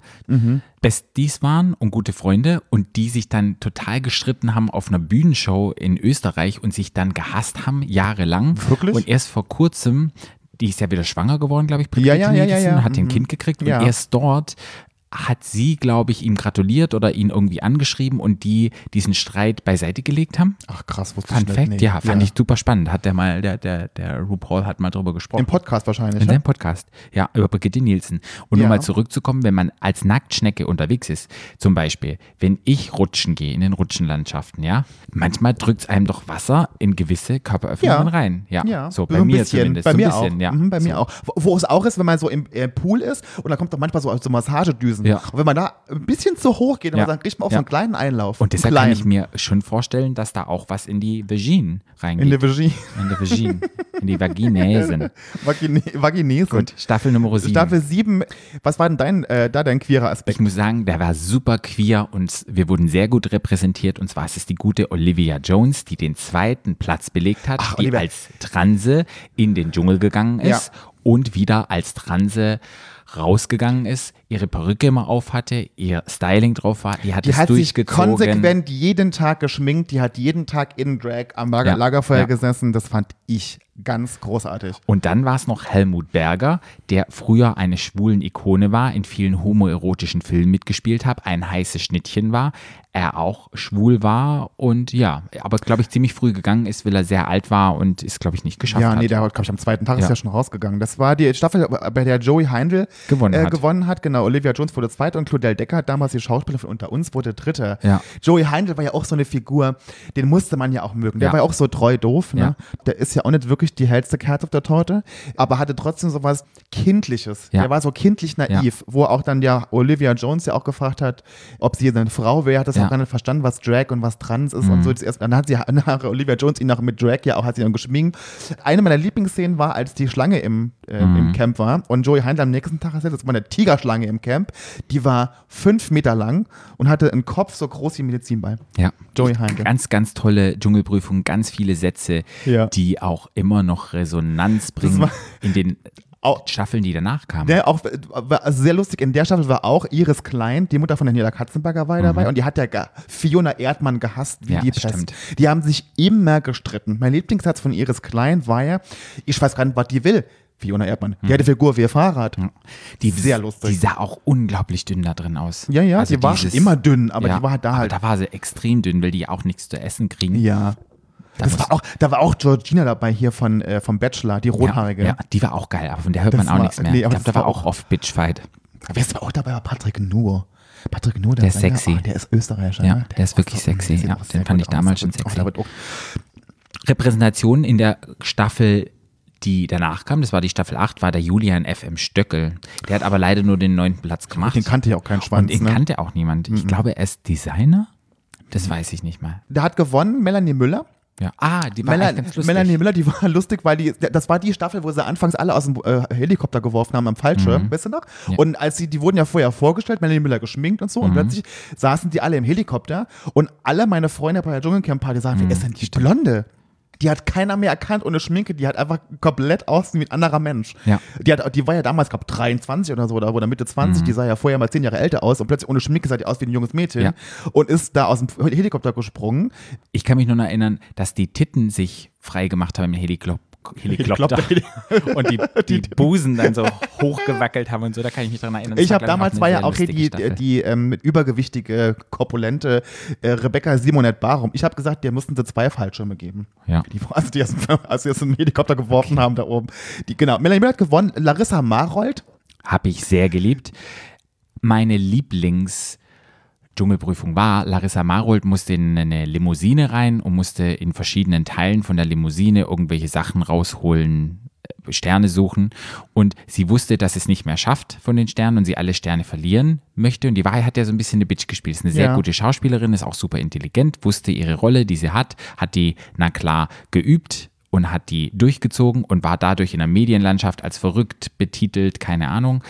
Besties waren und gute Freunde und die sich dann total gestritten haben auf einer Bühnenshow in Österreich und sich dann gehasst haben, jahrelang. Wirklich? Und erst vor kurzem, die ist ja wieder schwanger geworden, glaube ich, Brigitte Ja, ja, ja, ja, Nielsen, ja. hat ein Mhm. Kind gekriegt Ja. und erst dort hat sie, glaube ich, ihm gratuliert oder ihn irgendwie angeschrieben und die diesen Streit beiseite gelegt haben. Ach krass, wusste Fun ich Fact, nicht. ja, fand ich super spannend. Hat der mal, der, der, der RuPaul hat mal drüber gesprochen. Im Podcast wahrscheinlich. In ja? seinem Podcast, ja, über Brigitte Nielsen. Und um Ja. mal zurückzukommen, wenn man als Nacktschnecke unterwegs ist, zum Beispiel, wenn ich rutschen gehe in den Rutschenlandschaften, ja, manchmal drückt es einem doch Wasser in gewisse Körperöffnungen Ja. rein. Ja, Ja, so bei ein mir bisschen, zumindest. Bei so mir ein bisschen, auch. ja. Mhm, bei so. mir auch. Wo, wo es auch ist, wenn man so im äh, Pool ist und da kommt doch manchmal so, so Massagedüsen. Ja. Und wenn man da ein bisschen zu hoch geht, Ja. dann kriegt man auch Ja. so einen kleinen Einlauf. Und deshalb kann ich mir schon vorstellen, dass da auch was in die Vagine reingeht. In der Vagie. in der Vagine. in die Vaginäsen. Vagine Vaginesen. Gut, Staffel Nummer 7. Staffel 7. Was war denn dein, äh, da dein queerer Aspekt? Ich muss sagen, der war super queer und wir wurden sehr gut repräsentiert. Und zwar ist es die gute Olivia Jones, die den zweiten Platz belegt hat, Ach, die Olivia. als Transe in den Dschungel gegangen ist und wieder als Transe rausgegangen ist, ihre Perücke immer auf hatte, ihr Styling drauf war, die hat Die es hat sich konsequent jeden Tag geschminkt, die hat jeden Tag in Drag am Lager Ja. Lagerfeuer Ja. gesessen. Das fand ich ganz großartig. Und dann war es noch Helmut Berger, der früher eine schwulen Ikone war, in vielen homoerotischen Filmen mitgespielt hat, ein heißes Schnittchen war, er auch schwul war und ja, aber glaube ich ziemlich früh gegangen ist, weil er sehr alt war und es glaube ich nicht geschafft Ja, hat. nee, der glaube ich, am zweiten Tag ist Ja. ja schon rausgegangen. Das war die Staffel, bei der Joey Heindl Gewonnen äh, hat. gewonnen hat. Genau, Olivia Jones wurde Zweite und Claudel Decker, damals die Schauspielerin von Unter uns, wurde Dritte. Ja. Joey Heindl war ja auch so eine Figur, den musste man ja auch mögen. Der Ja. war ja auch so treu doof. Ne? Ja. Der ist ja auch nicht wirklich die hellste Kerze auf der Torte, aber hatte trotzdem so was Kindliches. Ja. Der war so kindlich naiv, wo auch dann ja Olivia Jones ja auch gefragt hat, ob sie eine Frau wäre, hat das Ja. Mhm. auch gar nicht verstanden, was Drag und was Trans ist und so. Das erst, dann hat sie nach Olivia Jones ihn nach mit Drag ja auch hat sie dann geschminkt. Eine meiner Lieblingsszenen war, als die Schlange im, äh, Mhm. im Camp war und Joey Heindl am nächsten Tag erzählt, das war eine Tigerschlange im Camp, die war fünf Meter lang und hatte einen Kopf so groß wie ein Medizinball. Ja. Joey Heindl. Ganz, ganz tolle Dschungelprüfung, ganz viele Sätze, Ja. die auch immer noch Resonanz bringen in den Auch- Staffeln, die danach kamen. Der auch, war also sehr lustig, in der Staffel war auch Iris Klein, die Mutter von Daniela Katzenberger war dabei und die hat ja Fiona Erdmann gehasst wie Mhm. Ja, die Pest. stimmt. Die haben sich immer gestritten. Mein Lieblingssatz von Iris Klein war ja, ich weiß gar nicht, was die will. Fiona Erdmann. Die hat die Figur wie ihr Fahrrad. die, sehr lustig. Die sah auch unglaublich dünn da drin aus. Ja, ja, Also die war dieses- immer dünn, aber ja, die war halt da halt. da war sie extrem dünn, weil die auch nichts zu essen kriegen. Ja. Das war auch, da war auch Georgina dabei hier von, äh, vom Bachelor, die rothaarige. Ja, ja, die war auch geil, aber von der hört Das man auch war- nichts mehr. nee, ich aber glaube, da war auch oft Bitchfight. Wer ist auch dabei? War Patrick Nuhr. Patrick Nuhr, Der ist war sexy. oh, der ist Österreicher. Ja, ne? der ist wirklich sexy, ja, den fand ich damals schon Oh, sexy. der auch- Repräsentation in der Staffel, die danach kam, das war die Staffel 8, war der Julian FM Stöckel. Der hat aber leider nur den neunten Platz gemacht. Den kannte ja auch kein Schwanz. Und den ne? kannte auch niemand. Ich glaube, er ist Designer. Das weiß ich nicht mal. Der hat gewonnen, Melanie Müller. Ja. Ah, die war Mela eigentlich ganz lustig. Melanie Müller, die war lustig, weil die, das war die Staffel, wo sie anfangs alle aus dem äh, Helikopter geworfen haben am Fallschirm, weißt du noch? Mhm. Ja. Und als sie, die wurden ja vorher vorgestellt, Melanie Müller geschminkt und so, Mhm. und plötzlich saßen die alle im Helikopter und alle meine Freunde bei der Dschungelcamp-Party sagen, Mhm. wer ist denn die Blonde? Die hat keiner mehr erkannt ohne Schminke, die hat einfach komplett aussehen wie ein anderer Mensch. Ja. Die, hat, die war ja damals, glaube 23 oder so, oder, oder Mitte 20, die sah ja vorher mal 10 Jahre älter aus und plötzlich ohne Schminke sah die aus wie ein junges Mädchen Mhm. Ja. und ist da aus dem Helikopter gesprungen. Ich kann mich nur noch erinnern, dass die Titten sich frei gemacht haben im Helikopter. Helikopter. Und die, die Busen dann so hochgewackelt haben und so, da kann ich mich dran erinnern. Das Ich habe damals war ja auch hier lustige die, Staffel. die ähm, übergewichtige, korpulente äh, Rebecca Simonette Barum. Ich habe gesagt, der mussten sie zwei Fallschirme geben. Ja. Die, also die als sie aus dem Helikopter geworfen haben da oben. Die, genau. Melanie Müller hat gewonnen. Larissa Marold. Habe ich sehr geliebt. Meine Lieblings- Dschungelprüfung war, Larissa Marold musste in eine Limousine rein und musste in verschiedenen Teilen von der Limousine irgendwelche Sachen rausholen, äh, Sterne suchen. Und sie wusste, dass sie es nicht mehr schafft von den Sternen und sie alle Sterne verlieren möchte. Und die Wahrheit hat ja so ein bisschen eine Bitch gespielt. Ist eine sehr Ja. gute Schauspielerin, ist auch super intelligent, wusste ihre Rolle, die sie hat, hat die, na klar, geübt und hat die durchgezogen und war dadurch in der Medienlandschaft als verrückt betitelt, keine Ahnung.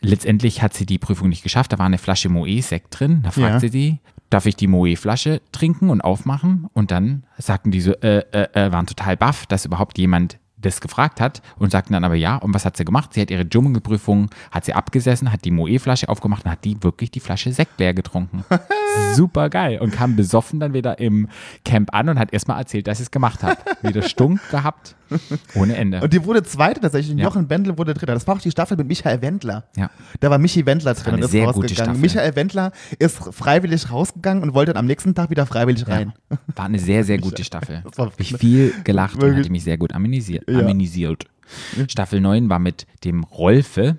Letztendlich hat sie die Prüfung nicht geschafft. Da war eine Flasche Moe-Sekt drin. Da fragte Ja. sie, darf ich die Moe-Flasche trinken und aufmachen? Und dann sagten die so, äh, äh, äh, waren total baff, dass überhaupt jemand das gefragt hat und sagten dann aber ja. Und was hat sie gemacht? Sie hat ihre Dschungelprüfung, hat sie abgesessen, hat die Moe-Flasche aufgemacht und hat die wirklich die Flasche Sekt leer getrunken. Super geil. Und kam besoffen dann wieder im Camp an und hat erstmal erzählt, dass sie es gemacht hat. Wieder stunk gehabt, ohne Ende. Und die wurde Zweite tatsächlich. Ja. Jochen Bendel wurde Dritter. Das war auch die Staffel mit Michael Wendler. Ja. Da war Michi Wendler drin und ist sehr gute rausgegangen. Staffel. Michael Wendler ist freiwillig rausgegangen und wollte dann am nächsten Tag wieder freiwillig rein. War eine sehr, sehr gute Staffel. Das war Hab ich viel gelacht und hatte mich sehr gut amüsiert. Ja. Staffel 9 war mit dem Rolfe.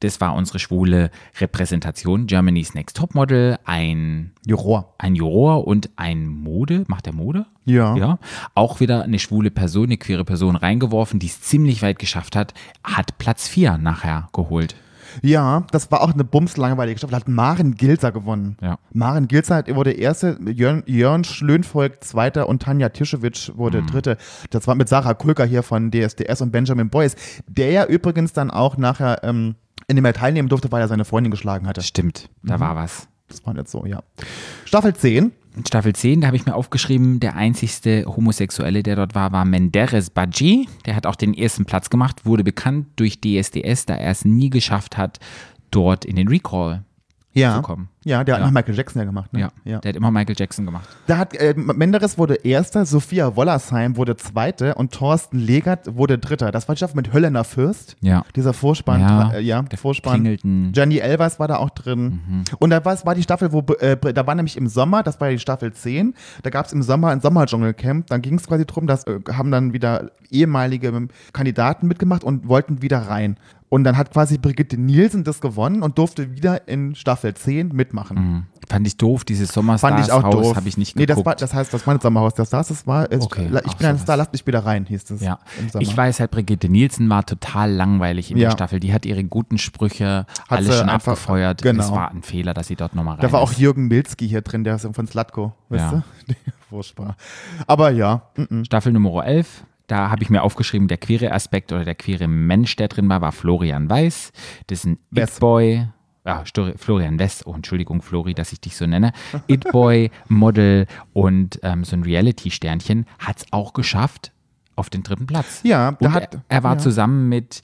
Das war unsere schwule Repräsentation. Germany's Next Topmodel, ein, Juror. ein Juror und ein Mode. Macht der Mode? Ja. Ja. Auch wieder eine schwule Person, eine queere Person reingeworfen, die es ziemlich weit geschafft hat. Hat Platz 4 nachher geholt. Ja, das war auch eine bumslangweilige Staffel. Hat Maren Gilzer gewonnen. Ja. Maren Gilzer wurde erste, Jörn, Jörn Schlönvolk zweiter und Tanja Tischewitsch Mhm. wurde dritte. Das war mit Sarah Kulker hier von DSDS und Benjamin Boyce, der ja übrigens dann auch nachher ähm, in dem er teilnehmen durfte, weil er seine Freundin geschlagen hatte. Stimmt, da Mhm. war was. Das war nicht so, ja. Staffel 10. In Staffel 10, da habe ich mir aufgeschrieben, der einzigste Homosexuelle, der dort war, war Menderes Badji. Der hat auch den ersten Platz gemacht, wurde bekannt durch DSDS, da er es nie geschafft hat, dort in den Recall Ja. zu kommen. Ja, der hat Ja. nach Michael Jackson ja gemacht. Ne? Ja, ja. der hat immer Michael Jackson gemacht. Da hat äh, Menderes wurde erster, Sophia Wollersheim wurde zweite und Thorsten Legert wurde dritter. Das war die Staffel mit Höllener Fürst. Ja. Dieser Vorspann, Ja, äh, ja, der Vorspann. klingelten- Jenny Elvers war da auch drin. Mhm. Und da war, war die Staffel, wo, äh, da war nämlich im Sommer, das war die Staffel 10, da gab es im Sommer ein Sommerdschungelcamp. Dann ging es quasi drum, dass äh, haben dann wieder ehemalige Kandidaten mitgemacht und wollten wieder rein. Und dann hat quasi Brigitte Nielsen das gewonnen und durfte wieder in Staffel 10 mitmachen. Mhm. Fand ich doof, dieses Fand ich auch Sommerstars-Haus doof. habe ich nicht nee, das, geguckt. war, das heißt, das war nicht Sommerhaus der Stars, das war, äh, Okay, ich bin ein sowas. Star, lasst mich wieder rein, hieß das. ja, ich weiß halt, Brigitte Nielsen war total langweilig in Ja. der Staffel. Die hat ihre guten Sprüche Hat alle sie schon einfach- abgefeuert. genau. Es war ein Fehler, dass sie dort nochmal rein Da war auch ist. Jürgen Milzki hier drin, der ist von Slatko, weißt Ja. du? Furchtbar. Aber ja, mm, mm. Staffel Nummer 11, da habe ich mir aufgeschrieben, der queere Aspekt oder der queere Mensch, der drin war, war Florian Weiß. Das ist ein West. It-Boy. Ah, Florian West, oh Entschuldigung, Flori, dass ich dich so nenne. It-Boy, Model und ähm, so ein Reality-Sternchen hat es auch geschafft auf den dritten Platz. Ja, da und hat- er, er war ja. zusammen mit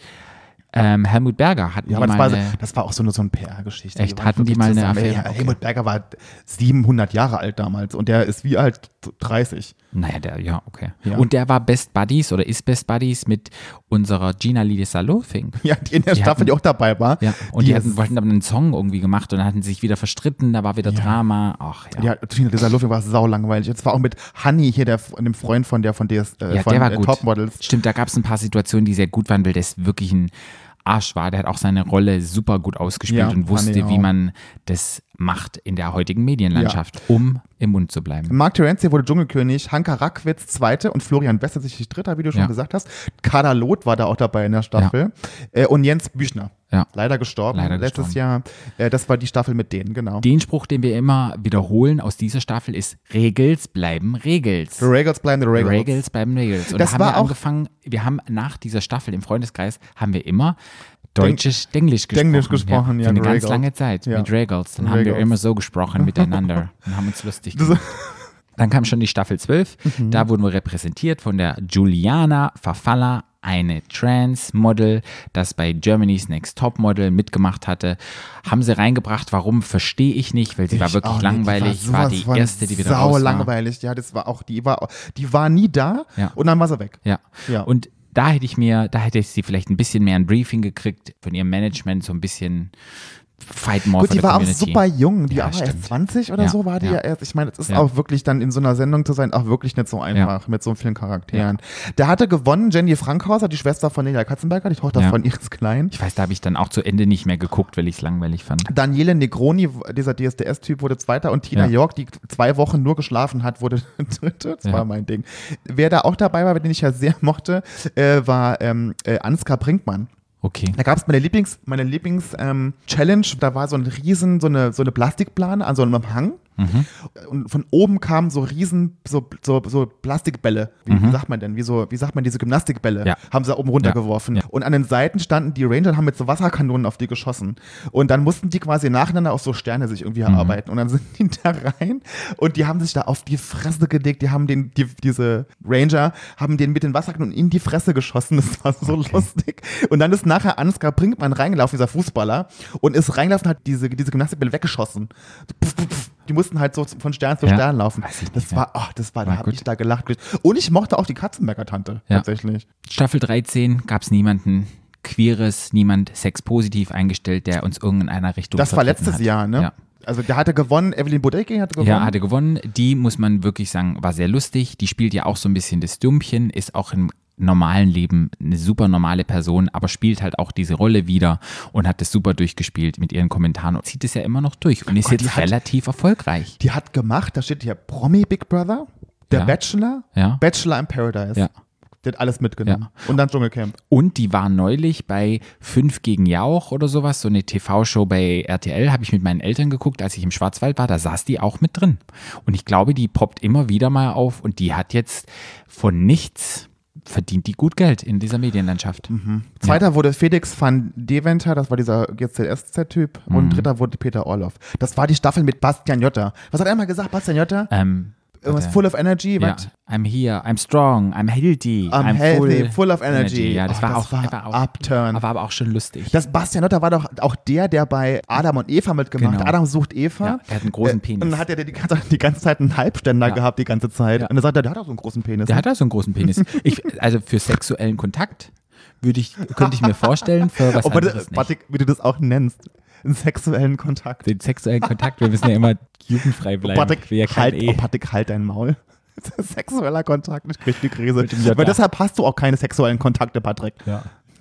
ähm, Helmut Berger. Hatten Ja, die aber das mal war, eine, das war auch so eine, so eine PR-Geschichte. Echt? Hatten die mal eine zusammen. Affäre? Ja, Okay. Helmut Berger war 700 Jahre alt damals und der ist wie alt? 30. naja, der, ja, okay. Ja. Und der war Best Buddies oder ist Best Buddies mit unserer Gina Lidis-Salofink. Ja, die in der Die Staffel, hatten- die auch dabei war. Ja, und die, ist- hatten, wollten aber einen Song irgendwie gemacht und dann hatten sie sich wieder verstritten, da war wieder Ja. Drama. Ach ja. Ja, dieser Luffy war sau langweilig. Jetzt war auch mit Honey hier, der, dem Freund von der von DS, äh, Ja, von der war äh, gut. Topmodels. Stimmt, da gab es ein paar Situationen, die sehr gut waren, weil der ist wirklich ein Arsch war. Der hat auch seine Rolle super gut ausgespielt Ja, und wusste, wie man das macht in der heutigen Medienlandschaft, um im Mund zu bleiben. Mark Terenzi wurde Dschungelkönig, Hanka Rackwitz Zweite und Florian Wester sich Dritter, wie du schon Ja. gesagt hast. Kader Loth war da auch dabei in der Staffel. Äh, und Jens Büchner. Ja. Leider gestorben Leider letztes gestorben. Jahr. Äh, das war die Staffel mit denen, genau. Den Spruch, den wir immer wiederholen aus dieser Staffel, ist: Regels bleiben Regels. The Regals bleiben the Regals. Regels bleiben Regels. Und Das da haben wir auch- angefangen, wir haben nach dieser Staffel im Freundeskreis, haben wir immer Deutsches, Denglisch gesprochen. Denglisch gesprochen, ja, Für eine mit ganz Regals. lange Zeit Ja. mit Regals. Dann haben wir Regals. immer so gesprochen miteinander und haben uns lustig gemacht. Dann kam schon die Staffel 12. Mhm. Da wurden wir repräsentiert von der Juliana Farfalla, eine Trans-Model, das bei Germany's Next Top Model mitgemacht hatte. Haben sie reingebracht. Warum, verstehe ich nicht, weil sie war Ich wirklich auch nicht. langweilig. Die war, war die erste, die wieder sau raus war. langweilig. Ja, das war auch, die war, die war nie da Ja. und dann war sie weg. Ja. Ja. Und da hätte ich mir, da hätte ich sie vielleicht ein bisschen mehr ein Briefing gekriegt von ihrem Management, so ein bisschen Fight More Gut, die war auch super jung. Die Ja, war erst stimmt. 20 oder Ja, so war die ja, ja. erst. Ich meine, es ist auch wirklich dann in so einer Sendung zu sein, auch wirklich nicht so einfach mit so vielen Charakteren. Der hatte gewonnen Jenny Frankhauser, die Schwester von Nelia Katzenberger, die Tochter von Iris Klein. Ich weiß, da habe ich dann auch zu Ende nicht mehr geguckt, weil ich es langweilig fand. Daniele Negroni, dieser DSDS-Typ, wurde Zweiter und Tina. York, die zwei Wochen nur geschlafen hat, wurde Dritte. Das war mein Ding. Wer da auch dabei war, den ich ja sehr mochte, äh, war ähm, äh, Ansgar Brinkmann. Okay. Da gab es meine Lieblings, meine Lieblings ähm. Da war so ein riesen, so eine, so eine Plastikplane an so einem Hang. Und von oben kamen so riesen, so, so, so Plastikbälle. Wie, wie sagt man denn? Wie, so, wie sagt man diese Gymnastikbälle? Ja. Haben sie da oben runtergeworfen. Ja. Und an den Seiten standen die Ranger und haben mit so Wasserkanonen auf die geschossen. Und dann mussten die quasi nacheinander auf so Sterne sich irgendwie erarbeiten. Und dann sind die da rein und die haben sich da auf die Fresse gelegt. Die haben den, die, diese Ranger haben den mit den Wasserkanonen in die Fresse geschossen. Das war so lustig. Und dann ist nachher Ansgar Brinkmann reingelaufen, dieser Fußballer, und ist reingelaufen, hat diese, diese Gymnastikbälle weggeschossen. Puff, puff, puff. Die mussten halt so von Stern zu Ja. Stern laufen. Das war, ach, das war, da War habe gut. ich da gelacht. Und ich mochte auch die Katzenberger Tante, Ja. tatsächlich. Staffel 13 gab es niemanden Queeres, niemand sexpositiv eingestellt, der uns irgendeiner Richtung Das war letztes hat. Jahr, ne? Ja. Also der hatte gewonnen, Evelyn Bodecki hatte gewonnen. Ja, hatte gewonnen. Die muss man wirklich sagen, war sehr lustig. Die spielt ja auch so ein bisschen das Dummchen, ist auch im normalen Leben eine super normale Person, aber spielt halt auch diese Rolle wieder und hat das super durchgespielt mit ihren Kommentaren und zieht es ja immer noch durch und ist Gott, jetzt hat- relativ erfolgreich. Die hat gemacht, da steht hier Promi Big Brother, der Ja. Bachelor, Ja. Bachelor in Paradise. Ja. Die hat alles mitgenommen. Und dann Dschungelcamp. Und die war neulich bei 5 gegen Jauch oder sowas, so eine TV-Show bei RTL, habe ich mit meinen Eltern geguckt, als ich im Schwarzwald war, da saß die auch mit drin. Und ich glaube, die poppt immer wieder mal auf und die hat jetzt von nichts verdient die gut Geld in dieser Medienlandschaft. Zweiter wurde Felix van Deventer, das war dieser GZSZ-Typ. Mhm. Und dritter wurde Peter Orloff. Das war die Staffel mit Bastian Jotta. Was hat er immer gesagt, Bastian Jotta? Ähm, Irgendwas full of energy, ja, was? I'm here, I'm strong, I'm healthy, I'm healthy, full of energy. Ja, das Oh, war das auch, war war auch Upturn. aber, aber auch schon lustig. Das Bastian Jotta war doch auch der, der bei Adam und Eva mitgemacht hat. Genau. Adam sucht Eva. Ja, er hat einen großen Äh, Penis. Und dann hat er die ganze, die ganze Zeit einen Halbständer Ja. gehabt, die ganze Zeit. Ja. Und dann sagt er, der hat auch so einen großen Penis. Der hat da so einen großen Penis. Ich, also für sexuellen Kontakt würde ich, könnte ich mir vorstellen, für was Oh, warte, anderes nicht. warte, wie du das auch nennst. Einen sexuellen Kontakt. Den sexuellen Kontakt, wir müssen ja immer jugendfrei bleiben. Will ja halt, E. oh, Patrick, halt dein Maul. Sexueller Kontakt, ich krieg die Krise. Aber deshalb hast du auch keine sexuellen Kontakte, Patrick.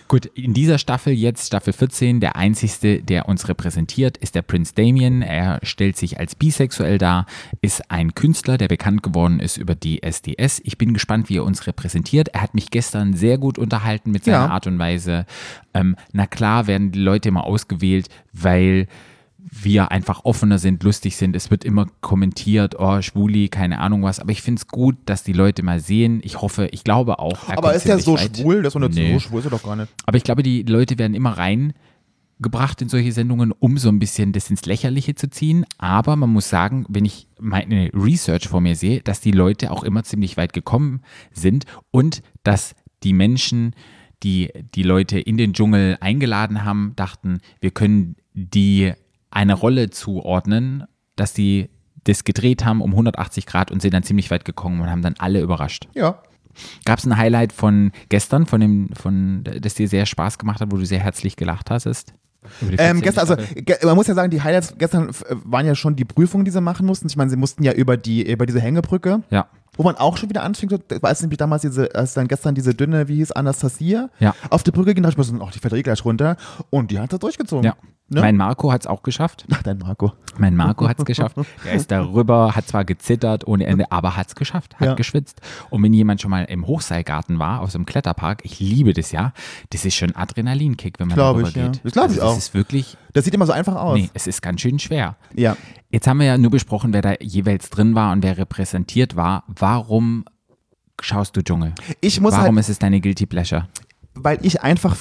Gut, in dieser Staffel, jetzt Staffel 14, der einzigste, der uns repräsentiert, ist der Prinz Damien. Er stellt sich als bisexuell dar, ist ein Künstler, der bekannt geworden ist über die SDS. Ich bin gespannt, wie er uns repräsentiert. Er hat mich gestern sehr gut unterhalten mit seiner Ja. Art und Weise. Ähm, na klar werden die Leute immer ausgewählt, weil wir einfach offener sind, lustig sind. Es wird immer kommentiert, oh, Schwuli, keine Ahnung was. Aber ich finde es gut, dass die Leute mal sehen. Ich hoffe, ich glaube auch. er Aber ist der so weit. schwul? Der ist Nee. so schwul, ist er doch gar nicht. Aber ich glaube, die Leute werden immer reingebracht in solche Sendungen, um so ein bisschen das ins Lächerliche zu ziehen. Aber man muss sagen, wenn ich meine Research vor mir sehe, dass die Leute auch immer ziemlich weit gekommen sind und dass die Menschen, die die Leute in den Dschungel eingeladen haben, dachten, wir können die eine Rolle zuordnen, dass die das gedreht haben um 180 Grad und sind dann ziemlich weit gekommen und haben dann alle überrascht. Ja. Gab es ein Highlight von gestern, von dem, von, das dir sehr Spaß gemacht hat, wo du sehr herzlich gelacht hast? Ähm, 14. gestern, also ge man muss ja sagen, die Highlights gestern äh, waren ja schon die Prüfungen, die sie machen mussten. Ich meine, sie mussten ja über die über diese Hängebrücke, Ja. Wo man auch schon wieder so, als nämlich damals diese, als dann gestern diese dünne, wie hieß Anastasia, Ja. auf die Brücke ging, dachte ich mir so, ach, die fällt eh gleich runter. Und die hat das durchgezogen. Ja. Ne? Mein Marco hat es auch geschafft. Ach, dein Marco. Mein Marco hat es geschafft. Er ist darüber, hat zwar gezittert ohne Ende, aber hat es geschafft, hat Ja. geschwitzt. Und wenn jemand schon mal im Hochseilgarten war, aus dem Kletterpark, ich liebe das ja, das ist schon Adrenalinkick, wenn man darüber ich, ja. geht. Das glaub ich also auch. Das ist wirklich, Das sieht immer so einfach aus. nee, es ist ganz schön schwer. Ja. Jetzt haben wir ja nur besprochen, wer da jeweils drin war und wer repräsentiert war. Warum schaust du Dschungel? Ich muss Warum halt, ist es deine Guilty Pleasure? weil ich einfach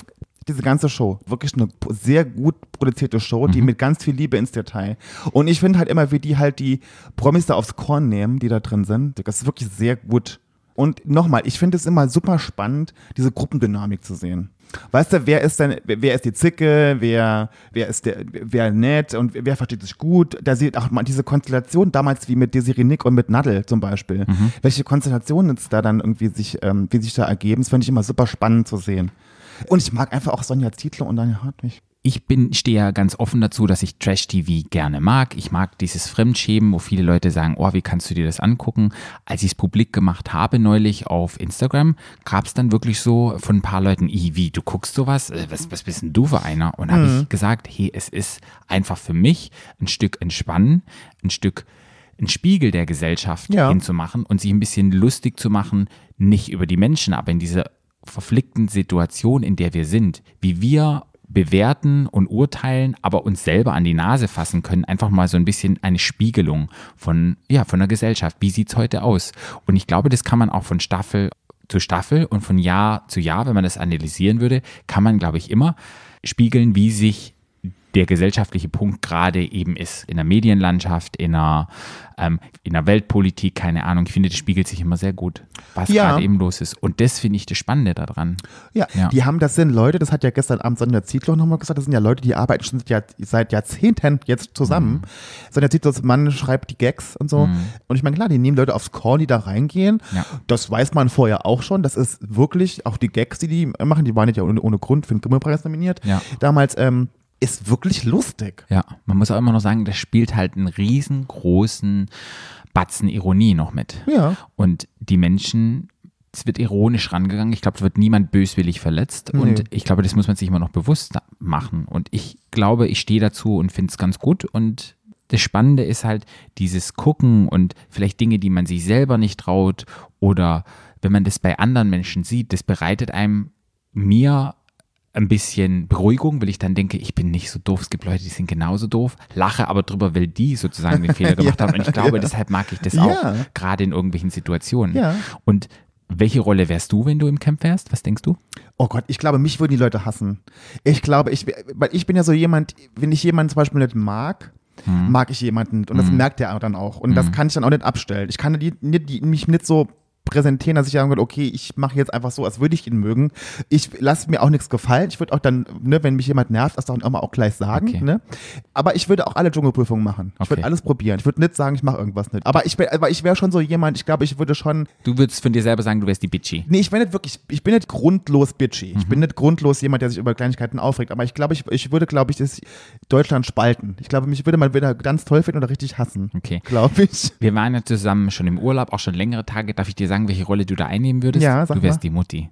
diese ganze Show, wirklich eine sehr gut produzierte Show, Mhm. die mit ganz viel Liebe ins Detail. Und ich finde halt immer, wie die halt die Promis da aufs Korn nehmen, die da drin sind. Das ist wirklich sehr gut. Und nochmal, ich finde es immer super spannend, diese Gruppendynamik zu sehen. Weißt du, wer ist denn, wer ist die Zicke, wer, wer ist der, wer nett und wer versteht sich gut? Da sieht auch mal diese Konstellation damals wie mit Desiree Nick und mit Nadel zum Beispiel. Mhm. Welche Konstellationen es da dann irgendwie sich, ähm, wie sich da ergeben, das finde ich immer super spannend zu sehen. Und ich mag einfach auch Sonja Zietlow und Daniel Hartwig. Ich bin, stehe ja ganz offen dazu, dass ich Trash-TV gerne mag. Ich mag dieses Fremdschämen, wo viele Leute sagen, oh, wie kannst du dir das angucken? Als ich es publik gemacht habe neulich auf Instagram, gab es dann wirklich so von ein paar Leuten, "Ih, wie, du guckst sowas? Äh, Was, was bist denn du für einer? Und habe ich gesagt, hey, es ist einfach für mich ein Stück Entspannen, ein Stück ein Spiegel der Gesellschaft Ja. hinzumachen und sich ein bisschen lustig zu machen, nicht über die Menschen, aber in dieser verflickten Situation, in der wir sind, wie wir bewerten und urteilen, aber uns selber an die Nase fassen können. Einfach mal so ein bisschen eine Spiegelung von, ja, von der Gesellschaft. Wie sieht es heute aus? Und ich glaube, das kann man auch von Staffel zu Staffel und von Jahr zu Jahr, wenn man das analysieren würde, kann man, glaube ich, immer spiegeln, wie sich der gesellschaftliche Punkt gerade eben ist. In der Medienlandschaft, in der, ähm, in der Weltpolitik, keine Ahnung. Ich finde, das spiegelt sich immer sehr gut, was Ja. gerade eben los ist. Und das finde ich das Spannende daran. Ja, Ja. die haben, das sind Leute, das hat ja gestern Abend Sonja Zietlow nochmal gesagt, das sind ja Leute, die arbeiten schon seit, Jahr, seit Jahrzehnten jetzt zusammen. Mhm. Sonja Zietlows Mann schreibt die Gags und so. Und ich meine, klar, die nehmen Leute aufs Korn, die da reingehen. Ja. Das weiß man vorher auch schon. Das ist wirklich, auch die Gags, die die machen, die waren nicht ja ohne, ohne Grund für den Grimme-Preis nominiert. Ja. Damals, ähm, ist wirklich lustig. Ja, man muss auch immer noch sagen, das spielt halt einen riesengroßen Batzen Ironie noch mit. Ja. Und die Menschen, es wird ironisch rangegangen. Ich glaube, es wird niemand böswillig verletzt. Nee. Und ich glaube, das muss man sich immer noch bewusst machen. Und ich glaube, ich stehe dazu und finde es ganz gut. Und das Spannende ist halt dieses Gucken und vielleicht Dinge, die man sich selber nicht traut oder wenn man das bei anderen Menschen sieht, das bereitet einem mir ein bisschen Beruhigung, weil ich dann denke, ich bin nicht so doof. Es gibt Leute, die sind genauso doof, lache aber drüber, weil die sozusagen den Fehler gemacht haben. Und ich glaube, ja. deshalb mag ich das Ja. auch, gerade in irgendwelchen Situationen. Ja. Und welche Rolle wärst du, wenn du im Camp wärst? Was denkst du? Oh Gott, ich glaube, mich würden die Leute hassen. Ich glaube, ich, weil ich bin ja so jemand, wenn ich jemanden zum Beispiel nicht mag, mag ich jemanden und das merkt der dann auch. Und das kann ich dann auch nicht abstellen. Ich kann die, nicht, die, mich nicht so präsentieren, dass ich sagen würde, okay, ich mache jetzt einfach so, als würde ich ihn mögen. Ich lasse mir auch nichts gefallen. Ich würde auch dann, ne, wenn mich jemand nervt, das dann immer auch gleich sagen. Okay. Ne? Aber ich würde auch alle Dschungelprüfungen machen. Ich würde Okay. alles probieren. Ich würde nicht sagen, ich mache irgendwas nicht. Aber ich, wär- aber ich wäre schon so jemand, ich glaube, ich würde schon Du würdest von dir selber sagen, du wärst die Bitchy. Nee, ich bin nicht wirklich, ich bin nicht grundlos bitchy. Ich bin Mhm. nicht grundlos jemand, der sich über Kleinigkeiten aufregt. Aber ich glaube, ich, ich würde, glaube ich, das Deutschland spalten. Ich glaube, mich würde man wieder ganz toll finden oder richtig hassen. Okay. Glaube ich. Wir waren ja zusammen schon im Urlaub, auch schon längere Tage. Darf ich dir sagen, welche Rolle du da einnehmen würdest? Ja, sag du wärst mal. die Mutti.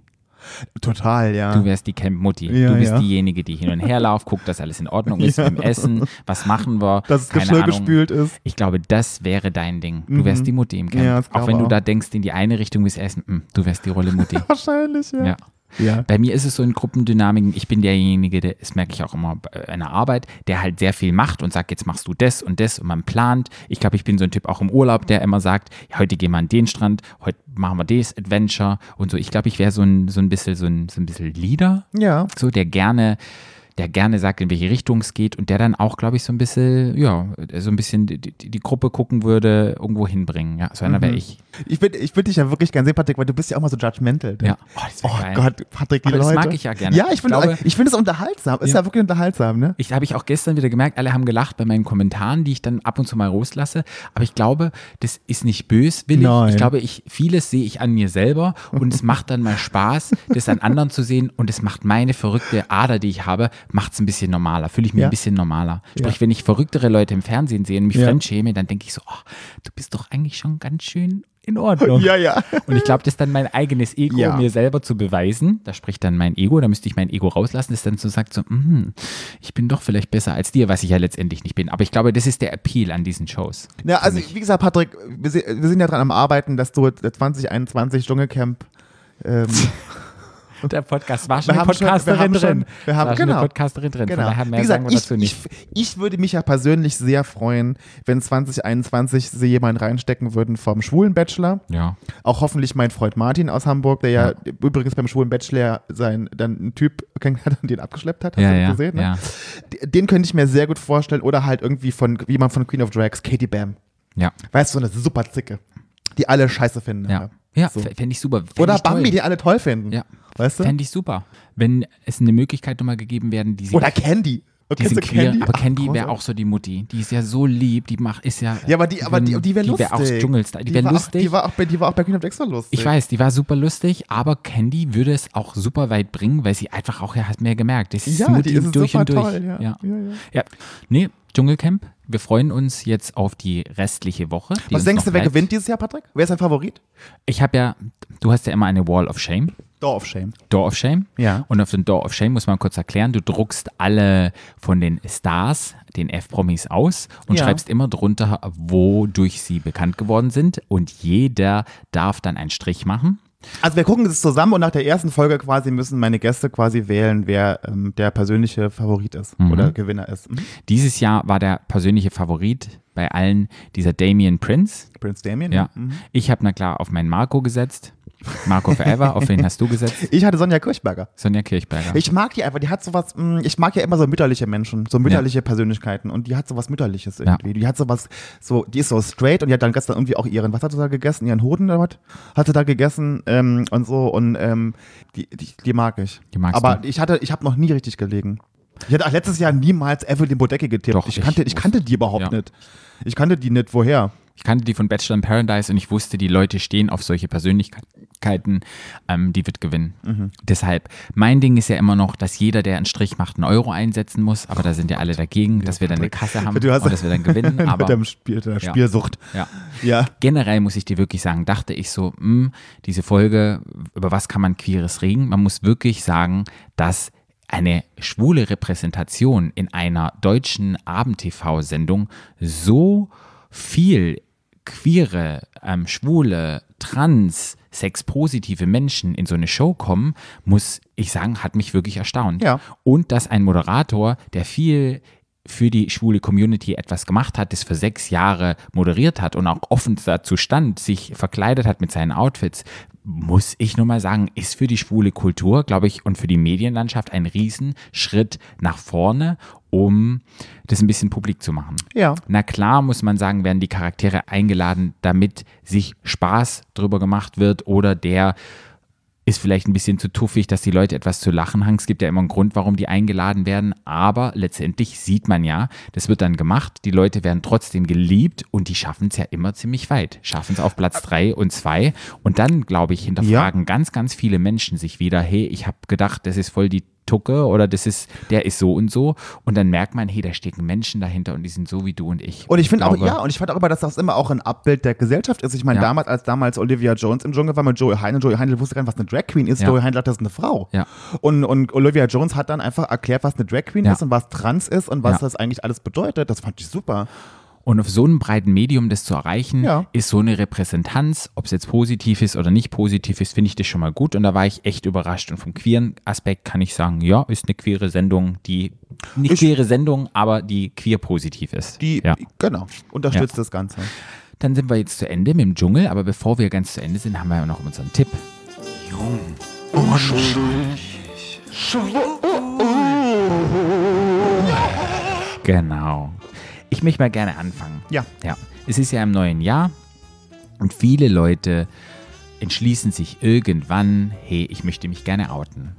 Total, ja. Du wärst die Camp-Mutti. Ja, du bist ja. diejenige, die hin und her lauft, guckt, dass alles in Ordnung ist mit dem Essen. Was machen wir? Dass das Keine Geschirr gespült ist. Ich glaube, das wäre dein Ding. Du wärst die Mutti im Camp. Ja, auch wenn du da denkst, in die eine Richtung willst essen, mm, du wärst die Rolle Mutti. Wahrscheinlich, ja. Ja. Bei mir ist es so in Gruppendynamiken, ich bin derjenige, der, das merke ich auch immer bei einer Arbeit, der halt sehr viel macht und sagt, jetzt machst du das und das und man plant. Ich glaube, ich bin so ein Typ auch im Urlaub, der immer sagt, ja, heute gehen wir an den Strand, heute machen wir das Adventure und so. Ich glaube, ich wäre so ein, so ein bisschen so ein, so ein bisschen Leader, Ja. so, der gerne der gerne sagt, in welche Richtung es geht und der dann auch, glaube ich, so ein bisschen, ja, so ein bisschen die, die, die Gruppe gucken würde, irgendwo hinbringen. Ja, so einer Mhm. wäre ich. Ich würde ich würd dich ja wirklich gerne sehen, Patrick, weil du bist ja auch mal so judgmental. Ja. Oh, das Oh. Gott, Patrick, die Aber das Leute. mag ich ja gerne. Ja, ich finde Ich es unterhaltsam. Ist Ja. ja wirklich unterhaltsam, ne? Ich habe ich auch gestern wieder gemerkt, alle haben gelacht bei meinen Kommentaren, die ich dann ab und zu mal rauslasse. Aber ich glaube, das ist nicht böswillig. Nein. Ich glaube, ich, vieles sehe ich an mir selber und es macht dann mal Spaß, das an anderen zu sehen und es macht meine verrückte Ader, die ich habe, macht es ein bisschen normaler. Fühle ich mich Ja. ein bisschen normaler. Sprich, Ja. wenn ich verrücktere Leute im Fernsehen sehe und mich Ja. fremdschäme, dann denke ich so, oh, du bist doch eigentlich schon ganz schön in Ordnung. Ja, ja. Und ich glaube, das ist dann mein eigenes Ego, Ja. mir selber zu beweisen. Da spricht dann mein Ego, da müsste ich mein Ego rauslassen, das dann so sagt, so, "Mhm, ich bin doch vielleicht besser als dir, was ich ja letztendlich nicht bin. Aber ich glaube, das ist der Appeal an diesen Shows. Ja, also wie gesagt, Patrick, wir, sind ja dran am Arbeiten, dass du 2021 Dschungelcamp ähm, Der Podcast war wir haben schon, wir haben schon, wir haben, war schon genau, eine Podcasterin drin. Genau. Von daher mehr Wie gesagt, sagen wir ich, dazu nicht. Ich, ich würde mich ja persönlich sehr freuen, wenn 2021 sie jemand reinstecken würden vom schwulen Bachelor. ja. Auch hoffentlich mein Freund Martin aus Hamburg, der ja, übrigens beim schwulen Bachelor sein, dann einen Typ kennengelernt hat und den abgeschleppt hat. Hast Ja, du ja, gesehen? Ne? ja. Den könnte ich mir sehr gut vorstellen. Oder halt irgendwie von jemand von Queen of Drags, Katie Bam. Ja. Weißt du, so eine super Zicke, die alle scheiße finden. Ja. Ja, So. fände ich super. Fänd Oder ich toll. Bambi, die alle toll finden. Ja. Weißt du? Fände ich super. Wenn es eine Möglichkeit nochmal gegeben werden, die sie Oder Candy. Oh, die sind queer, aber Ach, Candy wäre auch so die Mutti. Die ist ja so lieb, die macht, ist ja. Ja, aber die, aber die, die wäre Die lustig. wäre auch Dschungelstar. Die wäre war lustig. Auch, die, war auch bei, die war auch bei Queen of so lustig. Ich weiß, die war super lustig, aber Candy würde es auch super weit bringen, weil sie einfach auch, ja, hat mehr gemerkt. Das ist Ja, Mutti die ist durch super und durch. toll, ja. Ja. Ja, ja. Ja. Nee, Dschungelcamp. Wir freuen uns jetzt auf die restliche Woche. die Was denkst du, wer bleibt. gewinnt dieses Jahr, Patrick? Wer ist dein Favorit? Ich habe ja, du hast ja immer eine Wall of Shame. Door of Shame. Door of Shame. Ja. Und auf den Door of Shame muss man kurz erklären, du druckst alle von den Stars, den F-Promis aus und Ja. schreibst immer drunter, wodurch sie bekannt geworden sind. Und jeder darf dann einen Strich machen. Also wir gucken es zusammen und nach der ersten Folge quasi müssen meine Gäste quasi wählen, wer ähm, der persönliche Favorit ist Mhm. oder Gewinner ist. Mhm. Dieses Jahr war der persönliche Favorit bei allen dieser Damien Prince. Prince Damien. Ja. Mhm. Ich habe na klar auf meinen Marco gesetzt. Marco Forever, auf wen hast du gesetzt? Ich hatte Sonja Kirchberger. Sonja Kirchberger. Ich mag die einfach, die hat sowas, mh, ich mag ja immer so mütterliche Menschen, so mütterliche Persönlichkeiten und die hat sowas Mütterliches irgendwie. Die hat sowas, so, die ist so straight und die hat dann gestern irgendwie auch ihren, was hat sie da gegessen? Ihren Hoden oder was? Hat sie da gegessen ähm, und so und ähm, die, die, die mag ich. Die magst Aber du? ich hatte, ich habe noch nie richtig gelegen. Ich hatte auch letztes Jahr niemals Evelyn Bodecki getippt. Doch, ich, kannte, ich kannte die überhaupt Ja. nicht. Ich kannte die nicht. Woher? Ich kannte die von Bachelor in Paradise und ich wusste, die Leute stehen auf solche Persönlichkeiten, ähm, die wird gewinnen. Mhm. Deshalb, mein Ding ist ja immer noch, dass jeder, der einen Strich macht, einen Euro einsetzen muss, aber da sind ja alle dagegen, dass wir dann eine Kasse haben Du hast- und dass wir dann gewinnen. mit Aber dem Spiel, der Ja. Spielsucht. ja. Ja. generell muss ich dir wirklich sagen, dachte ich so, mh, diese Folge, über was kann man Queeres reden? Man muss wirklich sagen, dass eine schwule Repräsentation in einer deutschen Abend-TV-Sendung so viel queere, ähm, schwule, trans, sexpositive Menschen in so eine Show kommen, muss ich sagen, hat mich wirklich erstaunt. Ja. Und dass ein Moderator, der viel für die schwule Community etwas gemacht hat, das für sechs Jahre moderiert hat und auch offen dazu stand, sich verkleidet hat mit seinen Outfits, muss ich nur mal sagen, ist für die schwule Kultur, glaube ich, und für die Medienlandschaft ein Riesenschritt nach vorne, um das ein bisschen publik zu machen. Ja. Na klar, muss man sagen, werden die Charaktere eingeladen, damit sich Spaß drüber gemacht wird oder der ist vielleicht ein bisschen zu tuffig, dass die Leute etwas zu lachen haben. Es gibt ja immer einen Grund, warum die eingeladen werden, aber letztendlich sieht man ja, das wird dann gemacht, die Leute werden trotzdem geliebt und die schaffen es ja immer ziemlich weit. Schaffen es auf Platz drei und zwei und dann, glaube ich, hinterfragen ganz, ganz viele Menschen sich wieder, hey, ich habe gedacht, das ist voll die Tucke oder das ist, der ist so und so und dann merkt man, hey, da stecken Menschen dahinter und die sind so wie du und ich. Und ich finde auch, ja, und ich fand auch immer, dass das immer auch ein Abbild der Gesellschaft ist. Ich meine, Ja. damals, als damals Olivia Jones im Dschungel war mit Joey Heindl, Joey Heindl wusste gar nicht, was eine Drag Queen ist. Ja. Joey Heindl hat das eine Frau. Ja. Und, und Olivia Jones hat dann einfach erklärt, was eine Drag Queen ist und was trans ist und was das eigentlich alles bedeutet. Das fand ich super. Und auf so einem breiten Medium das zu erreichen, Ja. ist so eine Repräsentanz, ob es jetzt positiv ist oder nicht positiv ist, finde ich das schon mal gut. Und da war ich echt überrascht. Und vom queeren Aspekt kann ich sagen, ja, ist eine queere Sendung, die nicht Ich- queere Sendung, aber die queer positiv ist. Die, ja. genau, unterstützt das Ganze. Dann sind wir jetzt zu Ende mit dem Dschungel, aber bevor wir ganz zu Ende sind, haben wir ja noch unseren Tipp. Genau. Ich möchte mal gerne anfangen. Ja. Ja. Es ist ja im neuen Jahr und viele Leute entschließen sich irgendwann, hey, ich möchte mich gerne outen.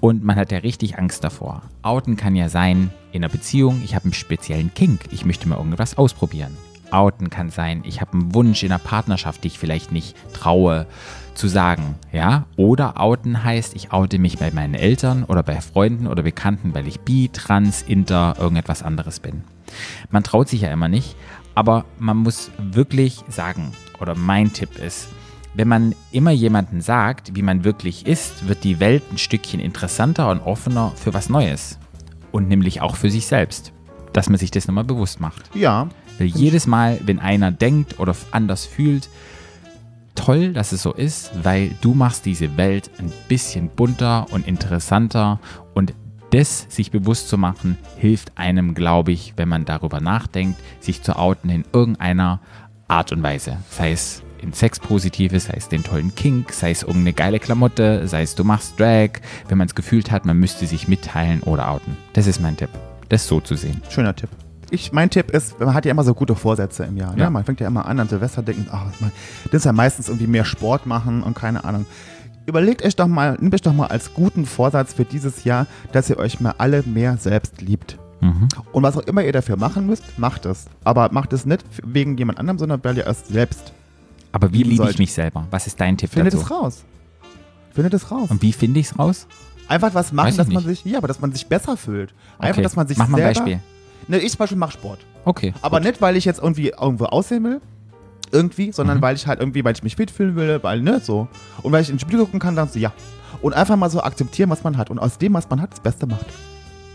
Und man hat ja richtig Angst davor. Outen kann ja sein, in einer Beziehung, ich habe einen speziellen Kink, ich möchte mal irgendwas ausprobieren. Outen kann sein, ich habe einen Wunsch in einer Partnerschaft, die ich vielleicht nicht traue zu sagen, ja? Oder outen heißt, ich oute mich bei meinen Eltern oder bei Freunden oder Bekannten, weil ich bi, trans, inter, irgendetwas anderes bin. Man traut sich ja immer nicht, aber man muss wirklich sagen, oder mein Tipp ist, wenn man immer jemanden sagt, wie man wirklich ist, wird die Welt ein Stückchen interessanter und offener für was Neues. Und nämlich auch für sich selbst. Dass man sich das nochmal bewusst macht. Ja, Weil jedes Mal, wenn einer denkt oder anders fühlt, toll, dass es so ist, weil du machst diese Welt ein bisschen bunter und interessanter und das sich bewusst zu machen, hilft einem, glaube ich, wenn man darüber nachdenkt, sich zu outen in irgendeiner Art und Weise. Sei es in Sexpositives, sei es den tollen Kink, sei es irgendeine geile Klamotte, sei es du machst Drag, wenn man es gefühlt hat, man müsste sich mitteilen oder outen. Das ist mein Tipp, das so zu sehen. schöner Tipp. Ich, mein Tipp ist, man hat ja immer so gute Vorsätze im Jahr. Ja. Ne? Man fängt ja immer an, an Silvester denken, ach, man, das ist ja meistens irgendwie mehr Sport machen und keine Ahnung. Überlegt euch doch mal, nehmt euch doch mal als guten Vorsatz für dieses Jahr, dass ihr euch mal alle mehr selbst liebt. Mhm. Und was auch immer ihr dafür machen müsst, macht es. Aber macht es nicht wegen jemand anderem, sondern weil ihr es selbst. Aber wie liebe ich mich selber? Was ist dein Tipp Findet dazu? es raus. Findet es raus. Und wie finde ich es raus? Einfach was machen, dass man nicht. sich, ja, aber dass man sich besser fühlt. Einfach, Okay. dass man sich Mach mal ein Beispiel. Ne, ich zum Beispiel mache Sport. Okay. Aber gut. nicht, weil ich jetzt irgendwie irgendwo aussehen will, irgendwie, sondern Mhm. weil ich halt irgendwie, weil ich mich fit fühlen will, weil, ne, so. Und weil ich ins Spiel gucken kann, dann so, ja. Und einfach mal so akzeptieren, was man hat. Und aus dem, was man hat, das Beste macht.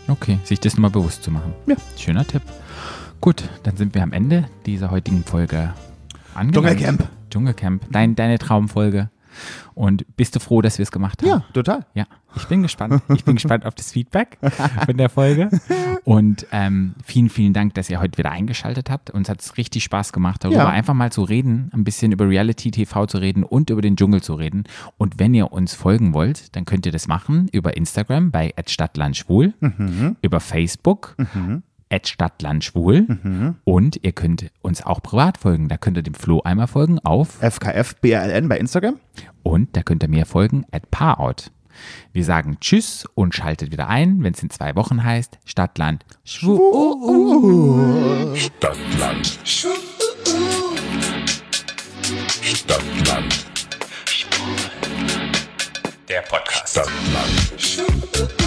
Okay, sich das mal bewusst zu machen. Ja. Schöner Tipp. Gut, dann sind wir am Ende dieser heutigen Folge angelangt. Dschungelcamp. Dschungelcamp. Dein, deine Traumfolge. Und bist du froh, dass wir es gemacht haben? Ja, total. Ja, ich bin gespannt. Ich bin gespannt auf das Feedback von der Folge. Und ähm, vielen, vielen Dank, dass ihr heute wieder eingeschaltet habt. Uns hat es richtig Spaß gemacht, darüber Ja. einfach mal zu reden, ein bisschen über Reality TV zu reden und über den Dschungel zu reden. Und wenn ihr uns folgen wollt, dann könnt ihr das machen über Instagram bei @stadtlandschwul, über Facebook @stadtlandschwul mhm. und ihr könnt uns auch privat folgen. Da könnt ihr dem Flo einmal folgen auf fkfbln bei Instagram und da könnt ihr mir folgen at @paarout. Wir sagen Tschüss und schaltet wieder ein, wenn es in zwei Wochen heißt Stadtland Schwul. Stadtland Stadtland. Der Podcast. Stadtland. Schwul.